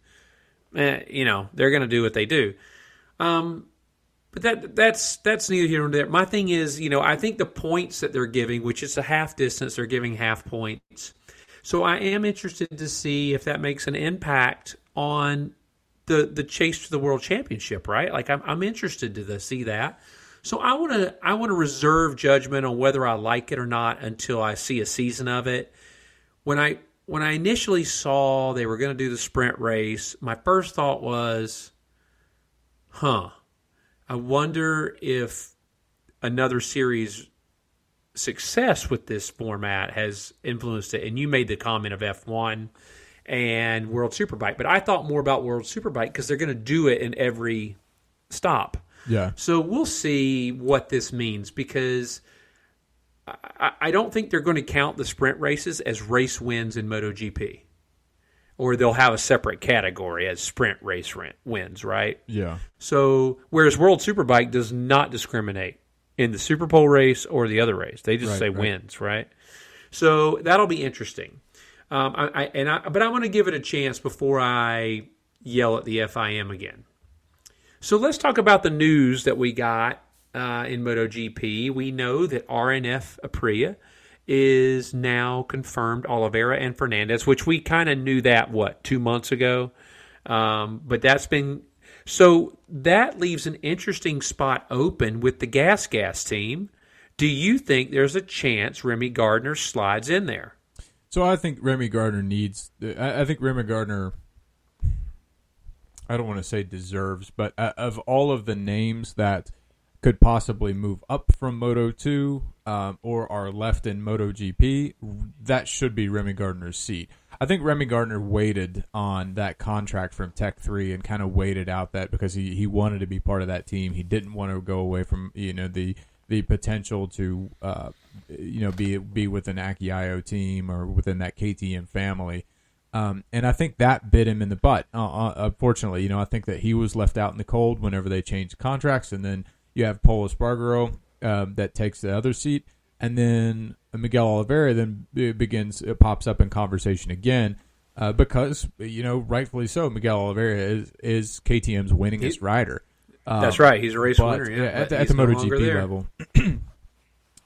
eh, you know they're going to do what they do. Um, but that that's that's neither here nor there. My thing is, you know, I think the points that they're giving, which is a half distance, they're giving half points. So I am interested to see if that makes an impact on the the chase to the world championship. Right? Like I'm I'm interested to see that. So I want to I want to reserve judgment on whether I like it or not until I see a season of it. When I when I initially saw they were going to do the sprint race, my first thought was, "Huh, I wonder if another series success with this format has influenced it. And you made the comment of F1 and World Superbike, but I thought more about World Superbike because they're going to do it in every stop. Yeah. So we'll see what this means because I, I don't think they're going to count the sprint races as race wins in MotoGP. Or they'll have a separate category as sprint race wins, right? Yeah. So, whereas World Superbike does not discriminate in the Superpole race or the other race, they just Right, say right. wins, right? So that'll be interesting. Um, I, I, and I, but I want to give it a chance before I yell at the FIM again. So let's talk about the news that we got uh, in MotoGP. We know that RNF Aprilia is now confirmed Oliveira and Fernandez, which we kind of knew that what two months ago, um, but that's been so that leaves an interesting spot open with the Gas Gas team. Do you think there's a chance Remy Gardner slides in there? So I think Remy Gardner needs. I, think Remy Gardner. I don't want to say deserves, but uh, of all of the names that could possibly move up from Moto Two um, or are left in Moto GP, that should be Remy Gardner's seat. I think Remy Gardner waited on that contract from Tech Three and kind of waited out that because he, he wanted to be part of that team. He didn't want to go away from you know the the potential to uh, you know be be with an Aki Ajo team or within that KTM family. Um, and I think that bit him in the butt. Uh, uh, unfortunately, you know, I think that he was left out in the cold whenever they changed contracts, and then you have Pol Espargaro um, that takes the other seat, and then Miguel Oliveira then be- begins it pops up in conversation again uh, because you know rightfully so, Miguel Oliveira is is KTM's winningest rider. Um, That's right. He's a race but, winner. Yeah, at the, at the no MotoGP level.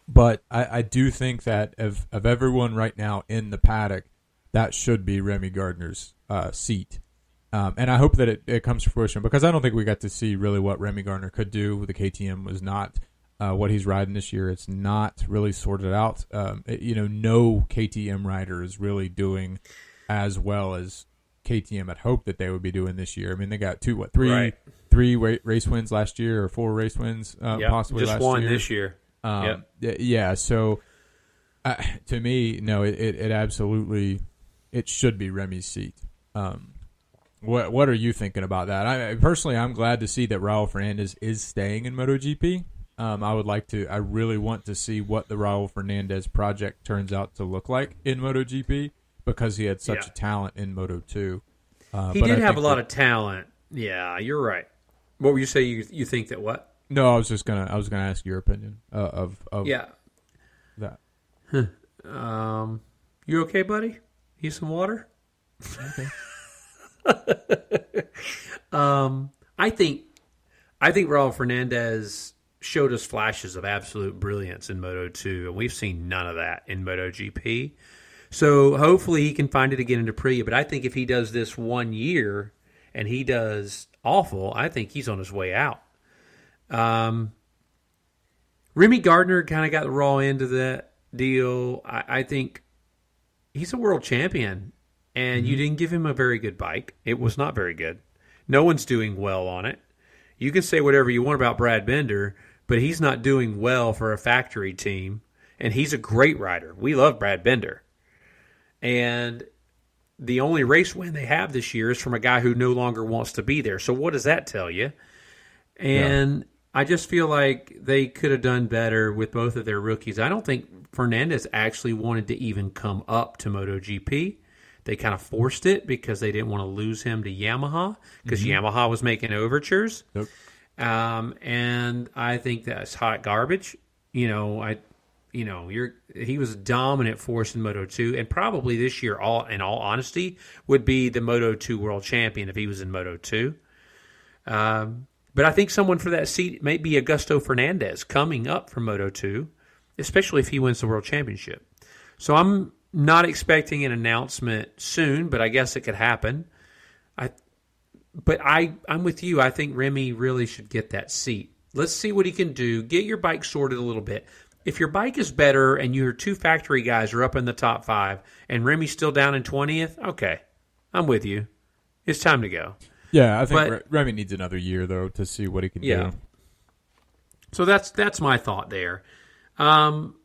but I, I do think that of of everyone right now in the paddock, that should be Remy Gardner's uh, seat. Um, and I hope that it, it comes to fruition because I don't think we got to see really what Remy Gardner could do. The KTM was not uh, what he's riding this year. It's not really sorted out. Um, it- you know, no KTM rider is really doing as well as KTM had hoped that they would be doing this year. I mean, they got two, what, three, Right. three race wins last year or four race wins uh, Yep, possibly just last one year. this year. Um, Yep. Yeah. So, uh, to me, no, it, it, it absolutely it should be Remy's seat. Um, what what are you thinking about that? I personally, I'm glad to see that Raul Fernandez is staying in MotoGP. Um, I would like to. I really want to see what the Raul Fernandez project turns out to look like in MotoGP because he had such Yeah. a talent in Moto Two. Uh, He but did I have a lot that- of talent. Yeah, you're right. What were you say? You you think that what? No, I was just gonna. I was gonna ask your opinion uh, of of Yeah. that. Um, you okay, buddy? Need some water? um, I think I think Raul Fernandez showed us flashes of absolute brilliance in Moto 2, and we've seen none of that in Moto GP. So hopefully he can find it again in Aprilia. But I think if he does this one year and he does awful, I think he's on his way out. Um, Remy Gardner kind of got the raw end of that deal. I, I think he's a world champion, and you mm-hmm. didn't give him a very good bike. It was not very good. No one's doing well on it. You can say whatever you want about Brad Binder, but he's not doing well for a factory team, and he's a great rider. We love Brad Binder. And the only race win they have this year is from a guy who no longer wants to be there. So what does that tell you? And I just feel like they could have done better with both of their rookies. I don't think Fernandez actually wanted to even come up to MotoGP. They kind of forced it because they didn't want to lose him to Yamaha because Yamaha was making overtures. Yep. Um, and I think that's hot garbage. You know, I, you know, you're he was a dominant force in Moto two, and probably this year, all in all honesty, would be the Moto two world champion if he was in Moto two. Um, but I think someone for that seat may be Augusto Fernandez coming up from Moto two, especially if he wins the world championship. So I'm not expecting an announcement soon, but I guess it could happen. I but I I'm with you. I think Remy really should get that seat. Let's see what he can do. Get your bike sorted a little bit. If your bike is better and your two factory guys are up in the top five and Remy's still down in twentieth, okay, I'm with you. It's time to go. Yeah, I think But- Re- Remy needs another year though to see what he can Yeah. do. So that's that's my thought there. Um,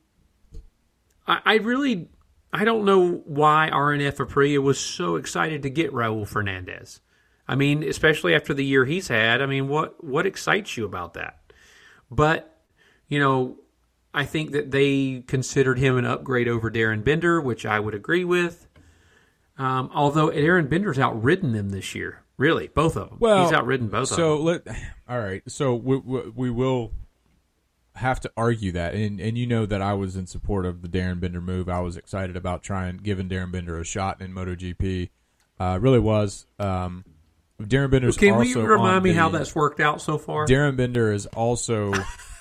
I, I really I don't know why RNF Aprilia was so excited to get Raul Fernandez. I mean, especially after the year he's had. I mean, what what excites you about that? But you know, I think that they considered him an upgrade over Darryn Binder, which I would agree with. Um, although Darryn Binder's outridden them this year, really, both of them. Well, he's outridden both so of them. So let all right. So we, we, we will have to argue that, and and you know that I was in support of the Darryn Binder move. I was excited about trying giving Darryn Binder a shot in MotoGP. Uh, really was. Um, Darryn Binder's Can also we remind me the- how that's worked out so far? Darryn Binder is also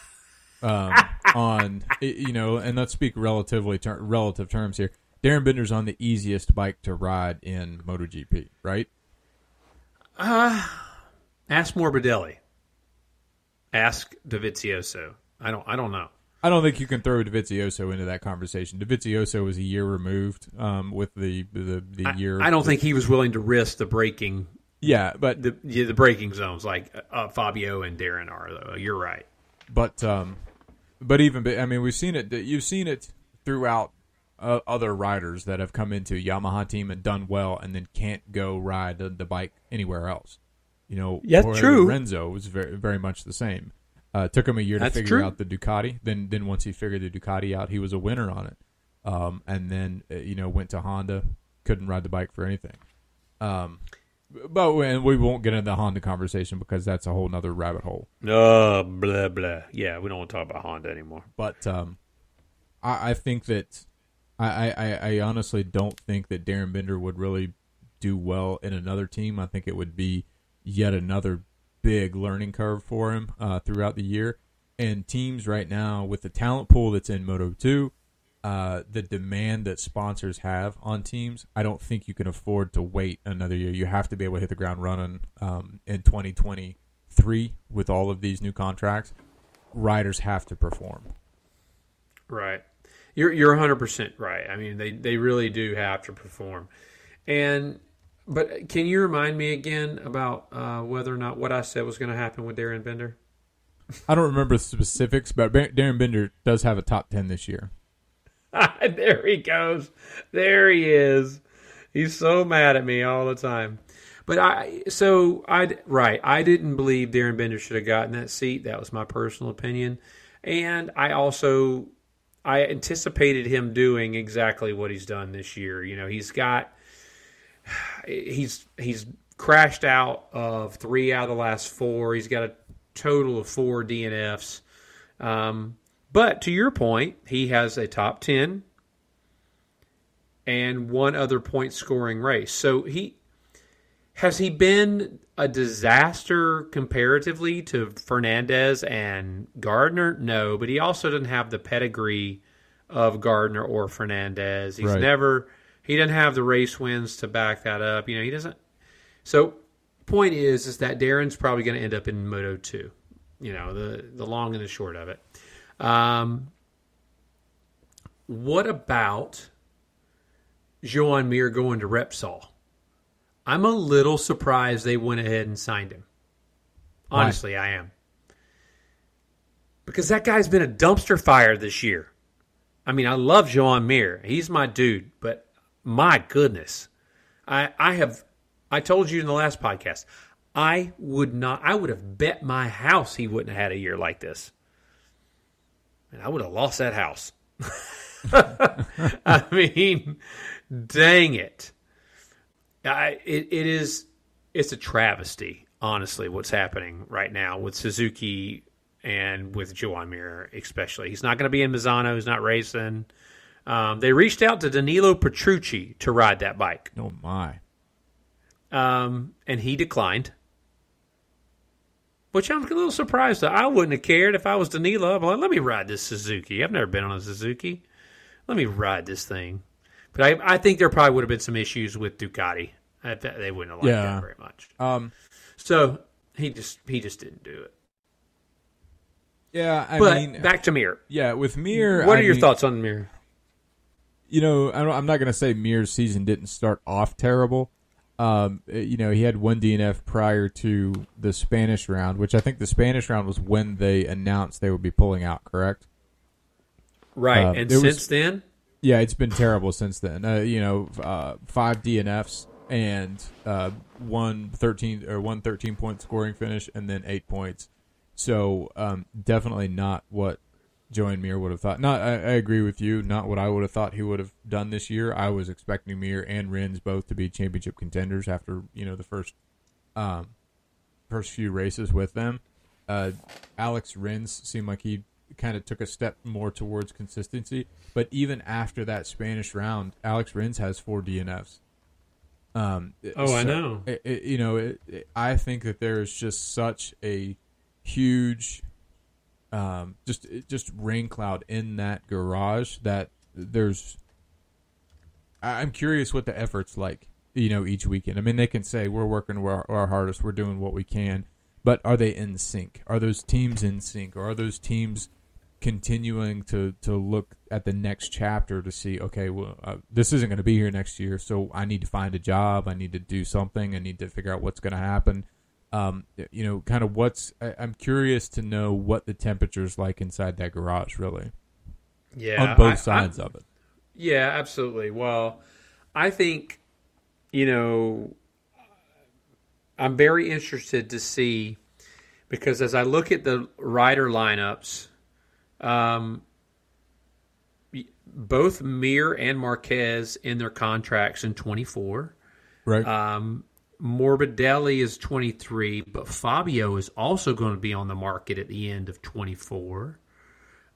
um, on, you know, and let's speak relatively ter- relative terms here. Darryn Binder's on the easiest bike to ride in MotoGP, right? Ask Morbidelli. Ask Dovizioso. I don't. I don't know. I don't think you can throw Dovizioso into that conversation. Dovizioso was a year removed um, with the the, the I, year. I don't think he was willing to risk the breaking. Yeah, but the yeah, the braking zones like uh, Fabio and Darryn are. Though you're right. but um, but even I mean we've seen it. You've seen it throughout uh, other riders that have come into Yamaha team and done well, and then can't go ride the, the bike anywhere else. You know, Yeah, Jorge true. Lorenzo was very very much the same. Uh, took him a year to That's figure true. out the Ducati. Then then once he figured the Ducati out, he was a winner on it. Um, and then uh, you know went to Honda, couldn't ride the bike for anything. Um, but and we won't get into the Honda conversation because that's a whole nother rabbit hole. Oh, blah blah. Yeah, we don't want to talk about Honda anymore. but um, I, I think that I, I, I honestly don't think that Darryn Binder would really do well in another team. I think it would be yet another big learning curve for him uh, throughout the year. And teams right now with the talent pool that's in Moto Two, uh, the demand that sponsors have on teams, I don't think you can afford to wait another year. You have to be able to hit the ground running um, in 2023 with all of these new contracts. Riders have to perform. Right. You're you're 100 percent right. I mean, they they really do have to perform. And but can you remind me again about uh, whether or not what I said was going to happen with Darryn Binder? I don't remember the specifics, but Bar- Darryn Binder does have a top ten this year. there he goes. There he is. He's so mad at me all the time. But I so I right, I didn't believe Darryn Binder should have gotten that seat. That was my personal opinion. And I also I anticipated him doing exactly what he's done this year. You know, he's got he's he's crashed out of 3 out of the last 4. He's got a total of 4 DNFs. Um but to your point, he has a top 10 and one other point scoring race. So he has he been a disaster comparatively to Fernandez and Gardner? No, but he also doesn't have the pedigree of Gardner or Fernandez. He's Right. never he doesn't have the race wins to back that up. You know, he doesn't so point is is that Darryn's probably going to end up in Moto 2. You know, the the long and the short of it. Um, what about Joan Mir going to Repsol? I'm a little surprised they went ahead and signed him. Why? Honestly, I am. Because that guy's been a dumpster fire this year. I mean, I love Joan Mir. He's my dude, but my goodness. I I have I told you in the last podcast, I would not I would have bet my house he wouldn't have had a year like this. And I would have lost that house. I mean, dang it. I, it. It is. It's a travesty, honestly, what's happening right now with Suzuki and with Joan Mir, especially. He's not going to be in Misano. He's not racing. Um, they reached out to Danilo Petrucci to ride that bike, Oh my! um, and he declined. Which I'm a little surprised. At. I wouldn't have cared if I was Danilo. I'm like, let me ride this Suzuki. I've never been on a Suzuki. Let me ride this thing. But I, I think there probably would have been some issues with Ducati. I they wouldn't have liked Yeah. that very much. Um, So he just he just didn't do it. yeah, I but mean, back to Mir. yeah, with Mir, What are I your mean, thoughts on Mir? You know, I'm not going to say Mir's season didn't start off terrible. Um, you know, he had one DNF prior to the Spanish round, which I think the Spanish round was when they announced they would be pulling out. Correct? Right, Uh, and there was- since then, Yeah, it's been terrible since then. Uh, you know, uh, five DNFs and uh, one 13 or one 13 point scoring finish, and then eight points. So um, definitely not what Joan Mir would have thought. Not, I, I, agree with you. Not what I would have thought he would have done this year. I was expecting Mir and Rins both to be championship contenders after you know the first um, first few races with them. Uh, Alex Rins seemed like he kind of took a step more towards consistency. But even after that Spanish round, Alex Rins has four DNFs. Um, oh, so, I know. It, it, you know, it, I think that there is just such a huge, um, just just rain cloud in that garage that there's. I'm curious what the effort's like. You know, each weekend. I mean, they can say we're working our, our hardest, we're doing what we can, but are they in sync? Are those teams in sync, or are those teams continuing to to look at the next chapter to see okay well uh, this isn't going to be here next year so i need to find a job i need to do something i need to figure out what's going to happen um, you know kind of what's I, am curious to know what the temperature's like inside that garage really yeah on both I, sides I, of it yeah absolutely well i think you know i'm very interested to see because as i look at the rider lineups um, both Mir and Marquez in their contracts in 24. Right. Um, Morbidelli is 23, but Fabio is also going to be on the market at the end of 24.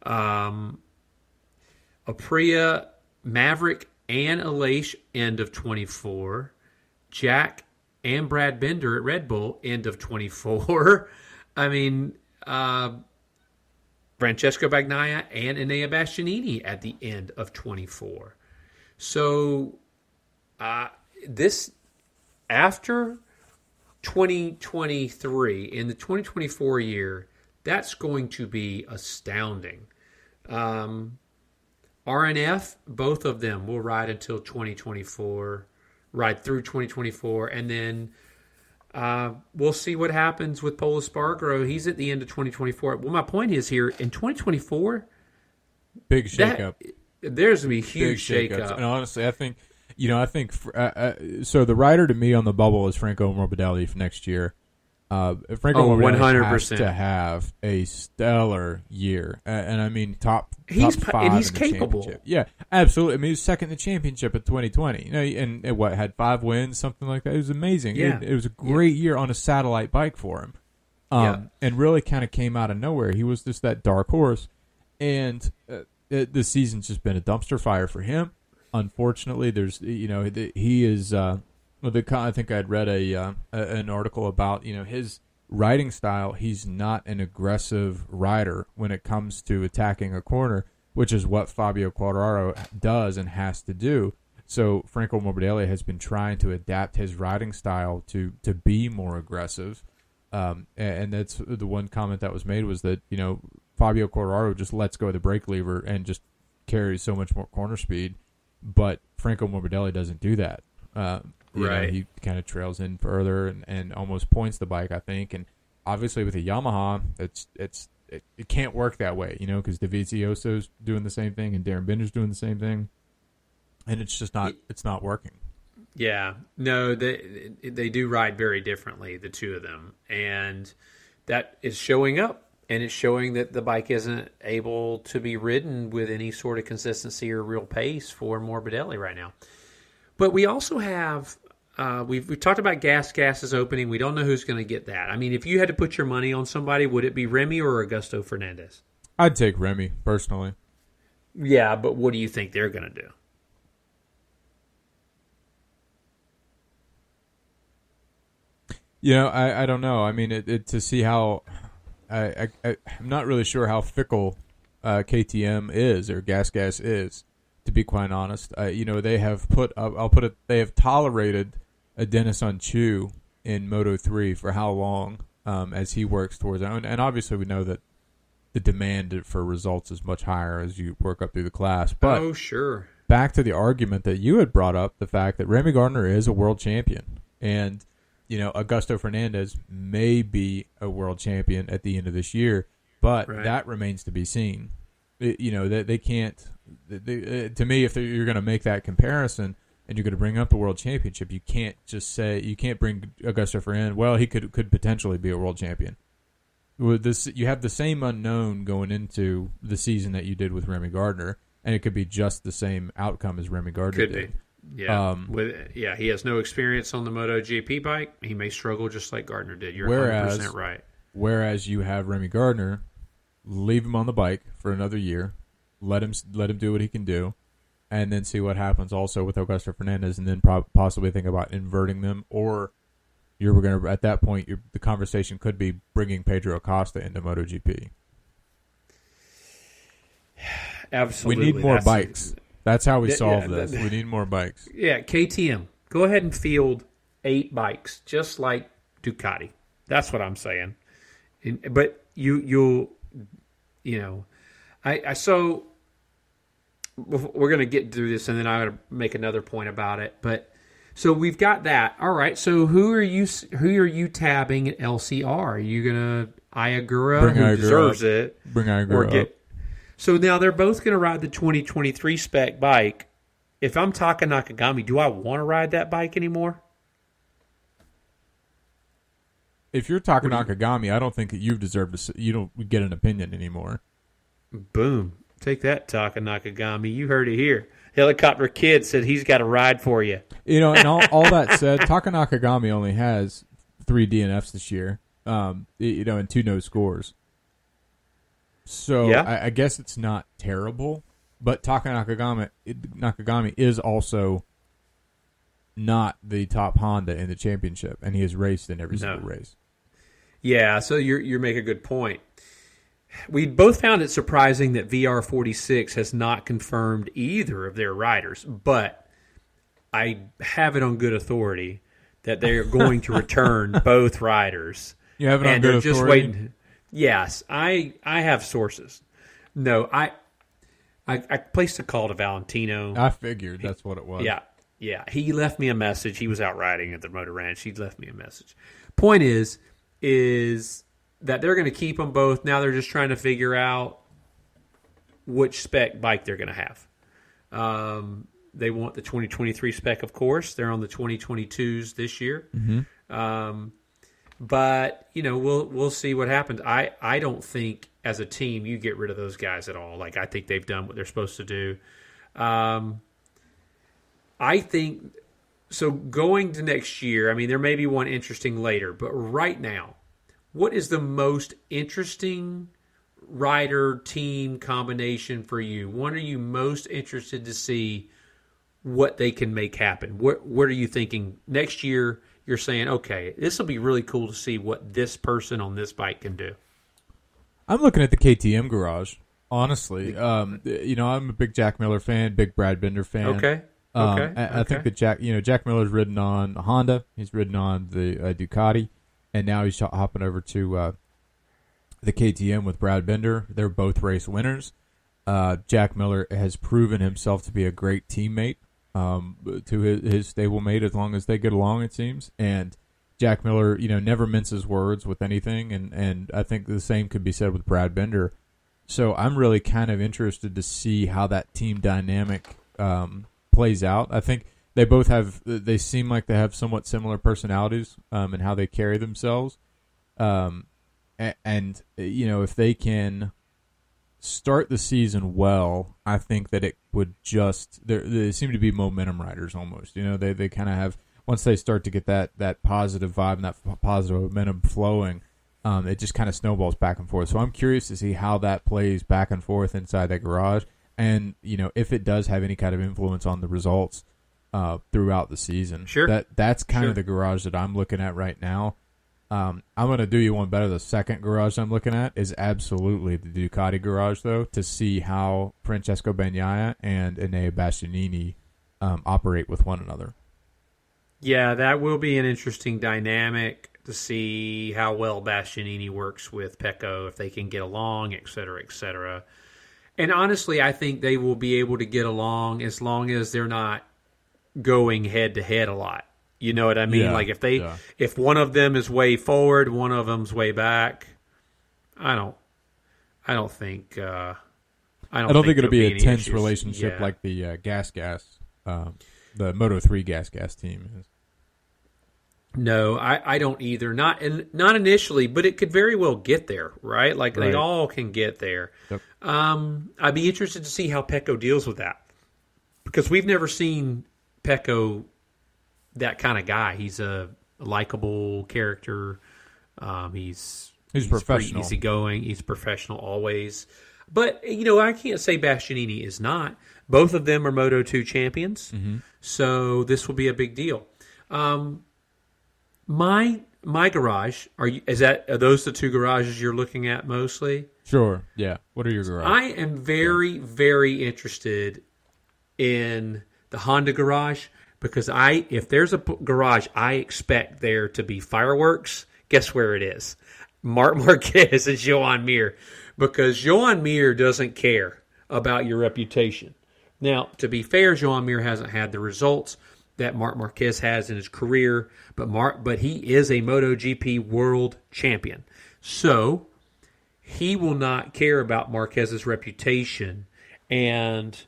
Um, Aprilia, Maverick, and Aleix end of 24. Jack and Brad Binder at Red Bull end of 24. I mean, uh, Francesco Bagnaia and Enea Bastianini at the end of 24. So uh, this after 2023 in the 2024 year, that's going to be astounding. Um, RNF, both of them will ride until 2024, ride through 2024, and then uh, we'll see what happens with Pol Espargaro. He's at the end of 2024. Well, my point is here in 2024, big shakeup. There's gonna be huge shakeup. And honestly, I think you know, I think uh, uh, so. The rider to me on the bubble is Franco Morbidelli for next year. Uh, Franco oh, Morbidelli has to have a stellar year, uh, and I mean top. He's top and he's capable. Yeah, absolutely. I mean, he was second in the championship in 2020. You know, and, and, what had five wins, something like that. It was amazing. Yeah. it, it was a great yeah. year on a satellite bike for him. Um, yeah. and really kind of came out of nowhere. He was just that dark horse, and uh, it, the season's just been a dumpster fire for him. Unfortunately, there's you know he is uh, the I think I'd read a, uh, an article about you know his riding style. He's not an aggressive rider when it comes to attacking a corner, which is what Fabio Quartararo does and has to do. So Franco Morbidelli has been trying to adapt his riding style to to be more aggressive. Um, and that's the one comment that was made was that you know Fabio Quartararo just lets go of the brake lever and just carries so much more corner speed, but Franco Morbidelli doesn't do that. Um, right. Know, he kind of trails in further and, and almost points the bike, I think. And obviously with a Yamaha, it's it's it, it can't work that way, you know, because Dovizioso's doing the same thing and Darryn Binder's doing the same thing, and it's just not it's not working. Yeah, no, they they do ride very differently, the two of them, and that is showing up. And it's showing that the bike isn't able to be ridden with any sort of consistency or real pace for Morbidelli right now. But we also have uh, we've, we've talked about Gas Gas's opening. We don't know who's going to get that. I mean, if you had to put your money on somebody, would it be Remy or Augusto Fernandez? I'd take Remy personally. Yeah, but what do you think they're going to do? You know, I, I don't know. I mean, it, it, to see how I, I I'm not really sure how fickle uh, KTM is or Gas Gas is to be quite honest. Uh, you know, they have put I'll put it they have tolerated a Deniz Öncü in Moto 3 for how long um, as he works towards it. And obviously we know that the demand for results is much higher as you work up through the class. But Oh, sure. Back to the argument that you had brought up, the fact that Remy Gardner is a world champion and you know, Augusto Fernandez may be a world champion at the end of this year, but right. that remains to be seen. It- you know, they, they can't. They, uh, to me, if you're going to make that comparison and you're going to bring up the world championship, you can't just say you can't bring Augusto in. Well, he could could potentially be a world champion. With this, you have the same unknown going into the season that you did with Remy Gardner, and it could be just the same outcome as Remy Gardner Could did. be. Yeah. Um, With yeah, he has no experience on the MotoGP bike. He may struggle just like Gardner did. You're Whereas- 100% right. Whereas you have Remy Gardner, leave him on the bike for another year, let him let him do what he can do, and then see what happens. Also with Augusto Fernandez, and then prob- possibly think about inverting them, or you're going to at that point you're, the conversation could be bringing Pedro Acosta into MotoGP. Absolutely. we need more That's- bikes. That's how we solve yeah, this. that- we need more bikes. Yeah, KTM. Go ahead and field eight bikes, just like Ducati. That's what I'm saying. And, but you, you'll, you know, I, I so we're going to get through this, and then I'm going to make another point about it. But so we've got that. All right. So who are you? Who are you tabbing at LCR? Are you going to Ai Ogura, Bring who Ai Ogura deserves up. it? Bring Ogura up. So now they're both going to ride the 2023 spec bike. If I'm Taka Nakagami, do I want to ride that bike anymore? if you're talking Nakagami, I don't think that you've deserved to. You don't get an opinion anymore. Boom. Take that, Taka Nakagami. You heard it here. Helicopter Kid said he's got a ride for you. You know, and all, all that said, Taka Nakagami only has three DNFs this year. Um, you know, and two no scores. So Yeah. I, I guess it's not terrible, but Taka Nakagami Nakagami is also not the top Honda in the championship, and he has raced in every No. single race. Yeah, so you're you make a good point. We both found it surprising that VR46 has not confirmed either of their riders, but I have it on good authority that they are going to return both riders. You have it on and good they're just authority? waiting. Yes, I I have sources. No, I I, I placed a call to Valentino. I figured that's what it was. Yeah, yeah. He left me a message. He was out riding at the Motor Ranch. He left me a message. Point is, is that they're going to keep them both. Now they're just trying to figure out which spec bike they're going to have. Um, they want the 2023 spec, of course. They're on the 2022s this year. Um, but you know, we'll we'll see what happens. I I don't think as a team you get rid of those guys at all. Like I think they've done what they're supposed to do. Um, I think so. Going to next year, I mean, there may be one interesting later, but right now, what is the most interesting rider team combination for you? What are you most interested to see? What they can make happen? What What are you thinking next year? You're saying, okay, this will be really cool to see what this person on this bike can do. I'm looking at the KTM garage. Honestly, um, you know, I'm a big Jack Miller fan, big Brad Binder fan. Okay. Um, Okay. I, I think that Jack, you know, Jack Miller's ridden on a Honda. He's ridden on the uh, Ducati, and now he's hopping over to uh, the KTM with Brad Binder. They're both race winners. Uh, Jack Miller has proven himself to be a great teammate um, to his, his stablemate as long as they get along. It seems, and Jack Miller, you know, never minces words with anything, and and I think the same could be said with Brad Binder. So I'm really kind of interested to see how that team dynamic um, plays out. I think they both have they seem like they have somewhat similar personalities um, and how they carry themselves. Um, a- and you know if they can start the season well, I think that it would just they seem to be momentum riders almost. You know they they kind of have once they start to get that that positive vibe and that f- positive momentum flowing. Um, it just kind of snowballs back and forth. So I'm curious to see how that plays back and forth inside that garage, and you know if it does have any kind of influence on the results uh, throughout the season. Sure. that that's kind Sure. of the garage that I'm looking at right now. Um, I'm to do you one better. The second garage I'm looking at is absolutely the Ducati garage, though, to see how Francesco Bagnaia and Enea Bastianini um, operate with one another. Yeah, that will be an interesting dynamic to see how well Bastianini works with Pecco, if they can get along, et cetera, et cetera. And honestly, I think they will be able to get along as long as they're not going head to head a lot. You know what I mean? Yeah, like if they yeah. if one of them is way forward, one of them's way back. I don't I don't think uh I don't, I don't think, it'll be a tense issues. relationship Yeah. like the uh, gas gas, um, the Moto three gas gas team is. No, I, I don't either. Not in, not initially, but it could very well get there, right? Like Right. they all can get there. Yep. Um, I'd be interested to see how Pecco deals with that because we've never seen Pecco that kind of guy. He's a likable character. Um, he's He's pretty professional. easygoing. He's professional always. But you know, I can't say Bastianini is not. Both of them are Moto two champions, so this will be a big deal. Um, my my garage are you, is that are those the two garages you're looking at mostly? Sure. Yeah. What are your garage? I am very very interested in the Honda garage because I if there's a garage I expect there to be fireworks. Guess where it is? Marc Marquez and Joan Mir because Joan Mir doesn't care about your reputation. Now, to be fair, Joan Mir hasn't had the results that Marc Marquez has in his career, but Mark but he is a MotoGP world champion. So, he will not care about Marquez's reputation and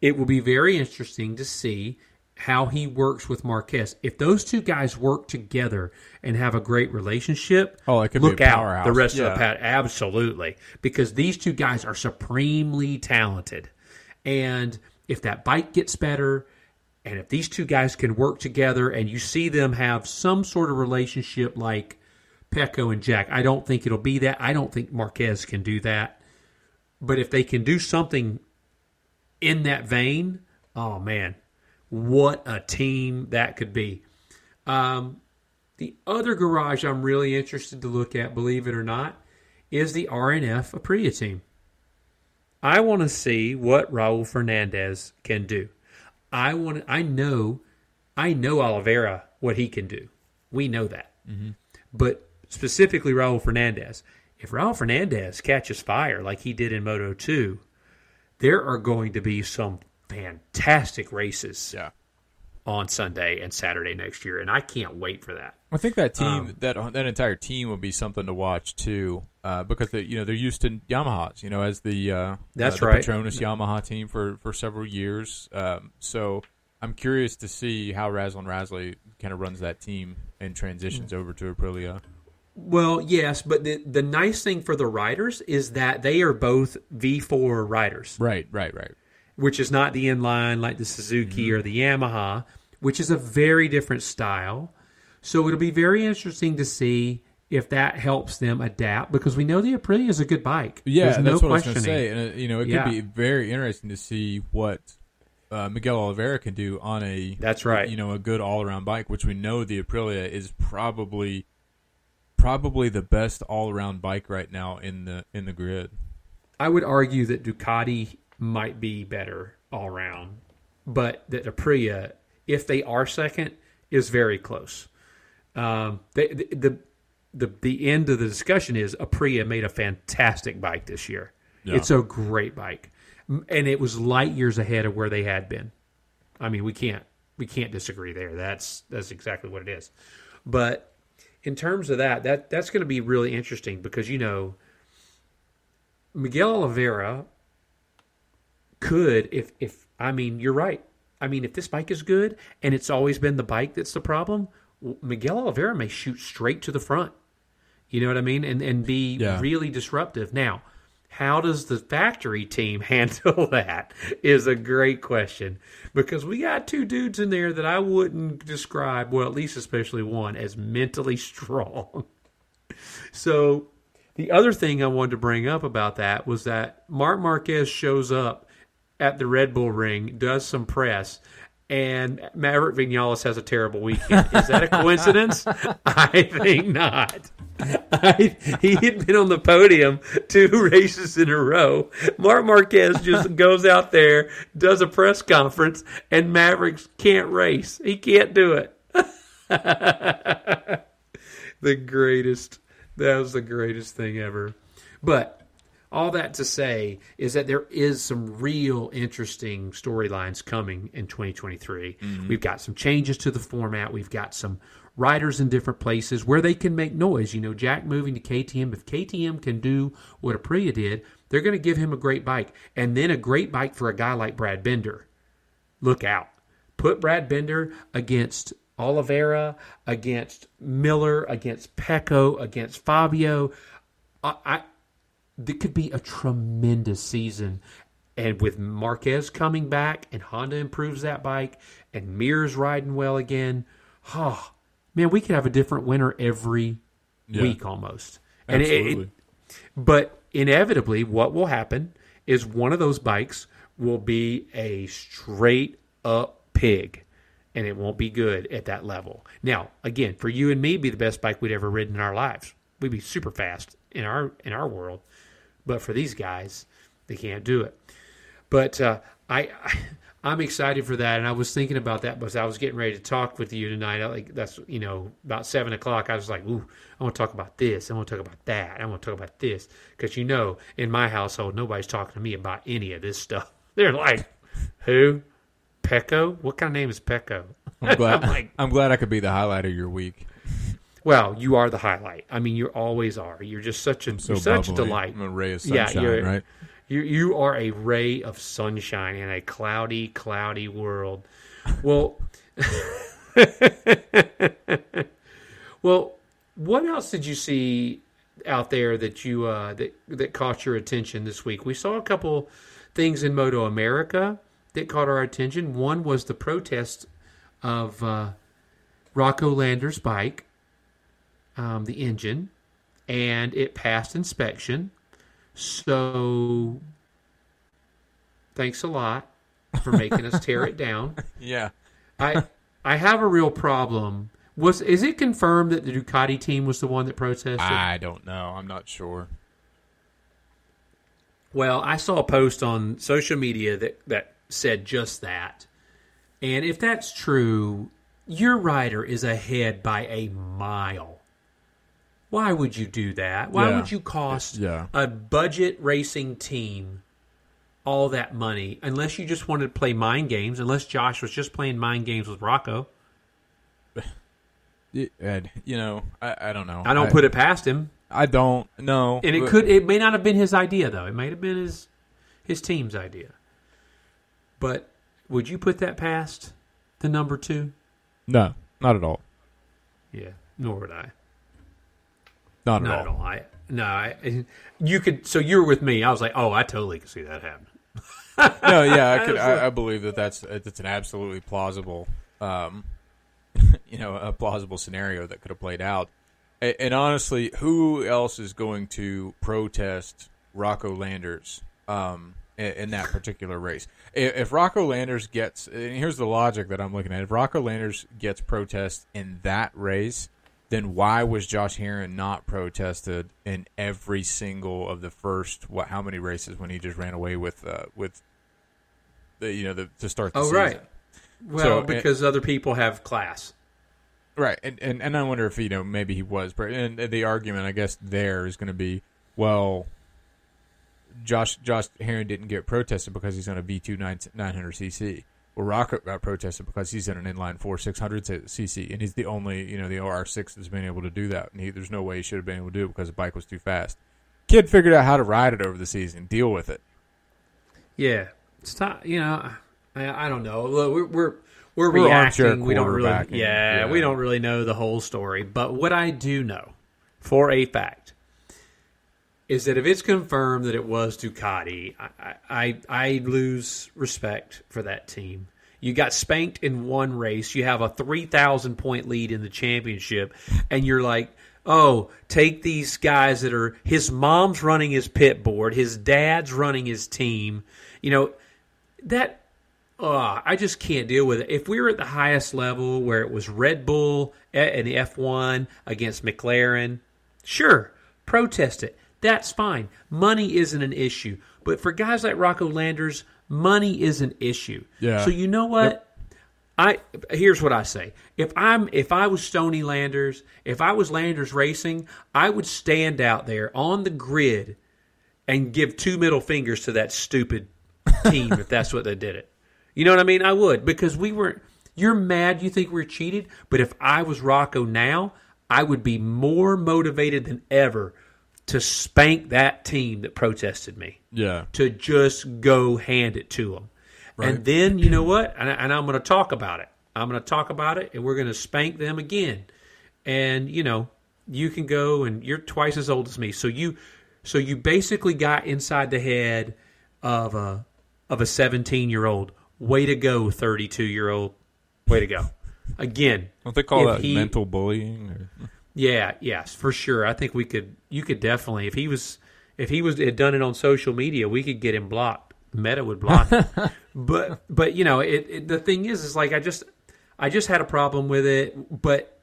it will be very interesting to see how he works with Marquez. If those two guys work together and have a great relationship, Oh, it could be look a out powerhouse. the rest Yeah. of the pat absolutely because these two guys are supremely talented. And if that bike gets better and if these two guys can work together and you see them have some sort of relationship like Pecco and Jack, I don't think it'll be that. I don't think Marquez can do that. But if they can do something in that vein, oh man, what a team that could be. Um, the other garage I'm really interested to look at, believe it or not, is the RNF Aprilia team. I want to see what Raul Fernandez can do. I want. I know. I know Oliveira what he can do. We know that. But specifically Raul Fernandez. If Raul Fernandez catches fire like he did in Moto 2, there are going to be some fantastic races yeah. on Sunday and Saturday next year, and I can't wait for that. I think that team, Um, that that entire team, will be something to watch too, uh, because they, you know they're used to Yamahas, you know, as the uh, That's uh, the right. Petronas Yamaha team for for several years. Um, so I'm curious to see how Razlan Razali kind of runs that team and transitions over to Aprilia. Well, yes, but the the nice thing for the riders is that they are both V4 riders, Right, right, right. Which is not the inline like the Suzuki or the Yamaha, which is a very different style. So it'll be very interesting to see if that helps them adapt because we know the Aprilia is a good bike. Yeah, There's no that's what I was going to say. And uh, you know, it Yeah. could be very interesting to see what uh, Miguel Oliveira can do on a That's right. you know a good all around bike, which we know the Aprilia is probably probably the best all around bike right now in the in the grid. I would argue that Ducati might be better all around, but that Aprilia, if they are second, is very close. Um, the, the the the the end of the discussion is Aprilia made a fantastic bike this year. Yeah. It's a great bike, and it was light years ahead of where they had been. I mean, we can't we can't disagree there. That's that's exactly what it is. But in terms of that, that that's going to be really interesting because you know Miguel Oliveira could if if I mean you're right. I mean if this bike is good and it's always been the bike that's the problem, Miguel Oliveira may shoot straight to the front. You know what I mean? And and be Yeah. really disruptive. Now, how does the factory team handle that? Is a great question because we got two dudes in there that I wouldn't describe, well, at least especially one, as mentally strong. So the other thing I wanted to bring up about that was that Marc Marquez shows up at the Red Bull ring, does some press, and Maverick Vinales has a terrible weekend. Is that a coincidence? I think not. I, he had been on the podium two races in a row. Marc Marquez just goes out there, does a press conference, and Mavericks can't race. He can't do it. the greatest. That was the greatest thing ever. But all that to say is that there is some real interesting storylines coming in 2023. Mm-hmm. We've got some changes to the format. We've got some riders in different places where they can make noise. You know, Jack moving to KTM. If KTM can do what Aprilia did, they're going to give him a great bike, and then a great bike for a guy like Brad Binder. Look out! Put Brad Binder against Oliveira, against Miller, against Pecco, against Fabio. I, I it could be a tremendous season. And with Marquez coming back and Honda improves that bike and Mir's riding well again, oh, man, we could have a different winner every Yeah. week almost. And it- it- Absolutely. but inevitably, what will happen is one of those bikes will be a straight up pig, and it won't be good at that level. Now, again, for you and me, be the best bike we'd ever ridden in our lives. We'd be super fast in our in our world, but for these guys, they can't do it. But uh, I, I I'm excited for that, and I was thinking about that because I was getting ready to talk with you tonight. I, like that's you know about seven o'clock. I was like, ooh, I want to talk about this. I want to talk about that. I want to talk about this because you know, in my household, nobody's talking to me about any of this stuff. They're like, who? Pecco? What kind of name is Pecco? I'm glad. I'm like- I'm glad I could be the highlight of your week. Well, you are the highlight. I mean, you always are. You're just such a I'm so you're such a delight. I'm a ray of Yeah, you're- right? You you are a ray of sunshine in a cloudy, cloudy world. Well, well, what else did you see out there that you uh, that that caught your attention this week? We saw a couple things in Moto America that caught our attention. One was the protest of uh, Rocco Lander's bike, um, the engine, and it passed inspection. So, thanks a lot for making us tear it down. Yeah. I I have a real problem. Was is it confirmed that the Ducati team was the one that protested? I don't know. I'm not sure. Well, I saw a post on social media that that said just that. And if that's true, your rider is ahead by a mile. Why would you do that? Why Yeah. would you cost Yeah. a budget racing team all that money unless you just wanted to play mind games, unless Josh was just playing mind games with Rocco? Ed, you know, I, I don't know. I don't put it past him. I don't know. And it could it may not have been his idea though. It may have been his his team's idea. But would you put that past the number two? No, not at all. Yeah, nor would I. Not at Not all. at all. I, no, I, you could. So you were with me. I was like, oh, I totally could see that happen. no, yeah, I could. I, I believe that that's it's an absolutely plausible, um, you know, a plausible scenario that could have played out. And, and honestly, who else is going to protest Rocco Landers um, in, in that particular race? If, if Rocco Landers gets, and here's the logic that I'm looking at: if Rocco Landers gets protest in that race, then why was Josh Herrin not protested in every single of the first what how many races when he just ran away with uh, with the you know the to start the Oh, season? right. Well, So, because other people have class. Right, and, and and I wonder if you know maybe he was, but and the argument I guess there is going to be well, Josh Josh Herrin didn't get protested because he's on a V two nine hundred cc. Well, Rocket got protested because he's in an inline four six hundred cc, and he's the only you know the OR six that's been able to do that. And he, there's no way he should have been able to do it because the bike was too fast. Kid figured out how to ride it over the season, deal with it. Yeah, it's not. You know, I, I don't know. Look, we're we're, we're, We're reacting. We don't really. Yeah, yeah. we don't really know the whole story. But what I do know, for a fact, is that if it's confirmed that it was Ducati, I I, I lose respect for that team. You got spanked in one race. You have a three thousand point lead in the championship, and you're like, "Oh, take these guys that are his mom's running his pit board, his dad's running his team." You know that. Oh, I just can't deal with it. If we were at the highest level where it was Red Bull eh, and F1 against McLaren, sure, protest it. That's fine. Money isn't an issue. But for guys like Rocco Landers, money is an issue. Yeah. So you know what? I here's what I say. If I'm if I was Stony Landers, if I was Landers Racing, I would stand out there on the grid and give two middle fingers to that stupid team if that's what they did it. You know what I mean? I would because we weren't You're mad you think we're cheated, but if I was Rocco now, I would be more motivated than ever to spank that team that protested me. Yeah. To just go hand it to them. Right. And then, you know what? And, and I'm going to talk about it. I'm going to talk about it, and we're going to spank them again. And, you know, you can go and you're twice as old as me. So you so you basically got inside the head of a of a 17 year old. Way to go, 32 year old. Way to go. Again, Don't they call that he- mental bullying? Or? Yeah, yes, for sure. I think we could. You could definitely, if he was, if he was had done it on social media, we could get him blocked. Meta would block him. but but you know, it, it. The thing is, is like I just, I just had a problem with it. But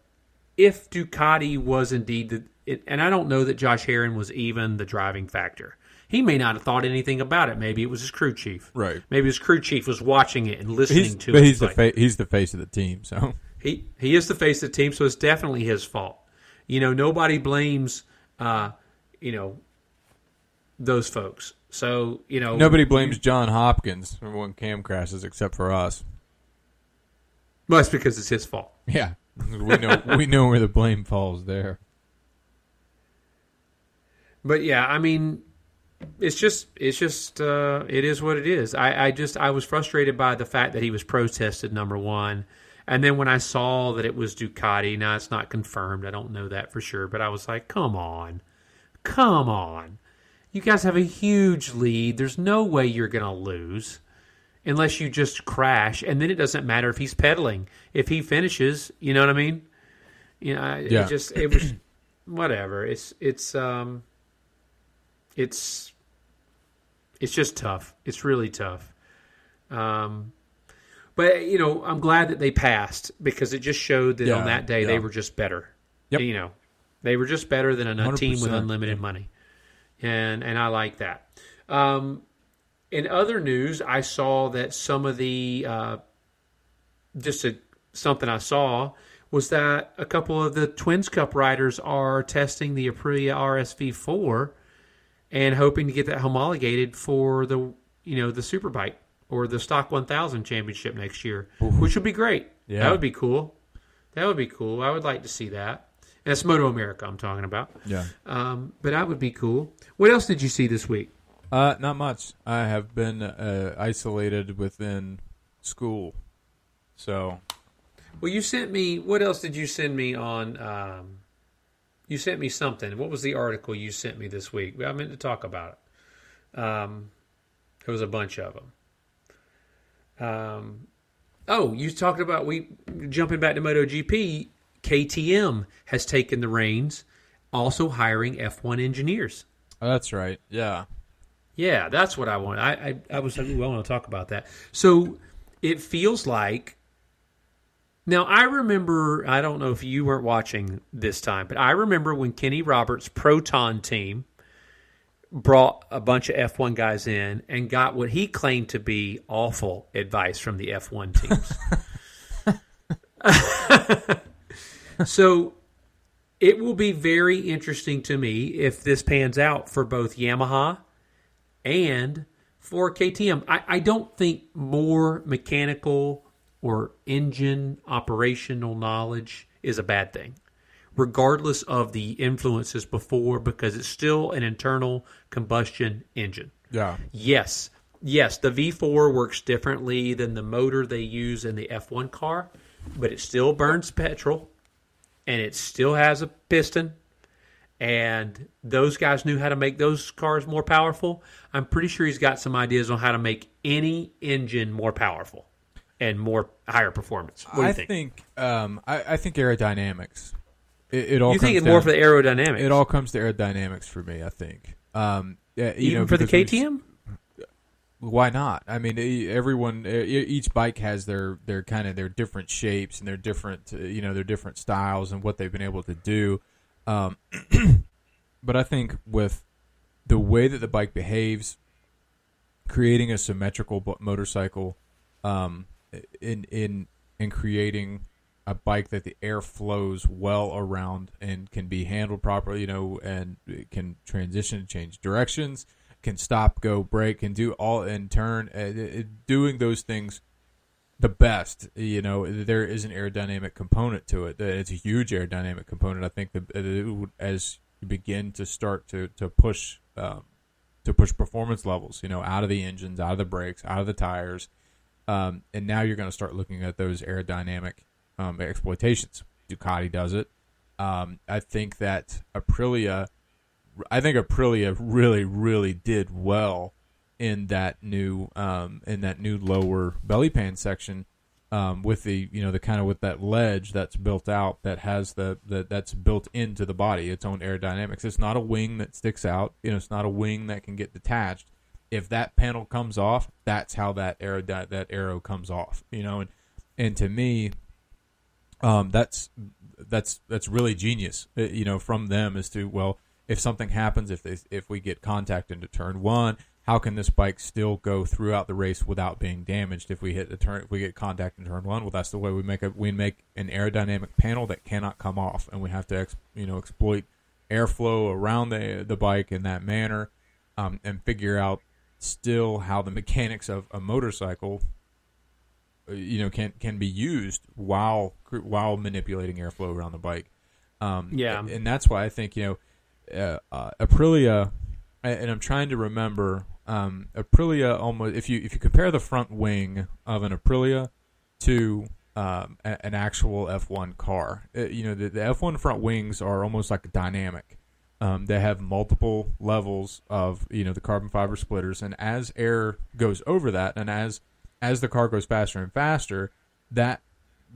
if Ducati was indeed the, it, and I don't know that Josh Herrin was even the driving factor. He may not have thought anything about it. Maybe it was his crew chief. Right. Maybe his crew chief was watching it and listening He's, to but it. he's the Like- fa- he's the face of the team. So he he is the face of the team, so it's definitely his fault. You know, nobody blames uh, you know those folks. So you know, nobody blames John Hopkins for when Cam crashes except for us. Well, it's because it's his fault. Yeah, we know we know where the blame falls there. But yeah, I mean, it's just it's just uh, it is what it is. I, I just I was frustrated by the fact that he was protested number one, and then when I saw that it was Ducati, now it's not confirmed. I don't know that for sure, but I was like, come on, come on, you guys have a huge lead. There's no way you're gonna lose. Unless you just crash, and then it doesn't matter if he's pedaling. If he finishes, you know what I mean. You know, I- Yeah. it just it was whatever. It's it's um it's it's just tough. It's really tough. Um, but you know, I'm glad that they passed because it just showed that Yeah, on that day they were just better. Yep. You know, they were just better than a, team with 100%, unlimited money, and and I like that. Um, in other news, I saw that some of the uh, just a, something I saw was that a couple of the Twins Cup riders are testing the Aprilia RSV four and hoping to get that homologated for the you know the Superbike or the Stock 1000 Championship next year, which would be great. Yeah. That would be cool. That would be cool. I would like to see that. And that's Moto America I'm talking about. Yeah. Um, but that would be cool. What else did you see this week? Uh, not much. I have been uh, isolated within school, so Well, you sent me. What else did you send me on? Um, you sent me something. What was the article you sent me this week? I meant to talk about it. Um, there was a bunch of them. Um, oh, you talked about we jumping back to MotoGP. KTM has taken the reins, also hiring F1 engineers. oh, that's right. Yeah. Yeah, that's what I want. I I, I was like, I want to talk about that. So it feels like now I remember. I don't know if you weren't watching this time, but I remember when Kenny Roberts' Proton team brought a bunch of F1 guys in and got what he claimed to be awful advice from the F1 teams. so it will be very interesting to me if this pans out for both Yamaha and for KTM. I, I don't think more mechanical or engine operational knowledge is a bad thing, regardless of the influences before, because it's still an internal combustion engine. Yeah. Yes, yes, the V4 works differently than the motor they use in the F1 car, but it still burns petrol and it still has a piston. And those guys knew how to make those cars more powerful. I'm pretty sure he's got some ideas on how to make any engine more powerful and more higher performance. What do you I think? um, I, I think aerodynamics. It, it all You think it's more for the aerodynamics? It all comes to aerodynamics for me. I think. Um, yeah, you even know, for the KTM? Why not? I mean, everyone, each bike has their their kind of their different shapes and their different, uh, you know, their different styles and what they've been able to do. Um, but I think with the way that the bike behaves, creating a symmetrical motorcycle, um, in in in creating a bike that the air flows well around and can be handled properly, you know, and it can transition, change directions, can stop, go, brake, and do all and turn. Uh, it- it- doing those things the best. You know, there is an aerodynamic component to it. It's a huge aerodynamic component. I think that as you begin to start to to push um, to push performance levels, you know, out of the engines, out of the brakes, out of the tires, um, and now you're going to start looking at those aerodynamic um, exploitations. Ducati does it. Um, I think that Aprilia, I think Aprilia really, really did well in that new um, in that new lower belly pan section um, with the you know the kind of with that ledge that's built out that has the, the that's built into the body its own aerodynamics. It's not a wing that sticks out. You know, it's not a wing that can get detached. If that panel comes off, that's how that arrow that arrow comes off. You know, and and to me, um, that's that's that's really genius. Uh, you know, from them as to well, if something happens, if they, if we get contact into turn one, how can this bike still go throughout the race without being damaged if we hit the turn if we get contact in turn one well that's the way we make a we make an aerodynamic panel that cannot come off and we have to ex, you know exploit airflow around the the bike in that manner um, and figure out still how the mechanics of a motorcycle you know can can be used while while manipulating airflow around the bike um, yeah and, and that's why I think you know uh, uh, Aprilia and I'm trying to remember um, Aprilia almost if you if you compare the front wing of an Aprilia to um, a, an actual F1 car, uh, you know the, the, F1 front wings are almost like dynamic. Um, they have multiple levels of you know the carbon fiber splitters, and as air goes over that, and as as the car goes faster and faster, that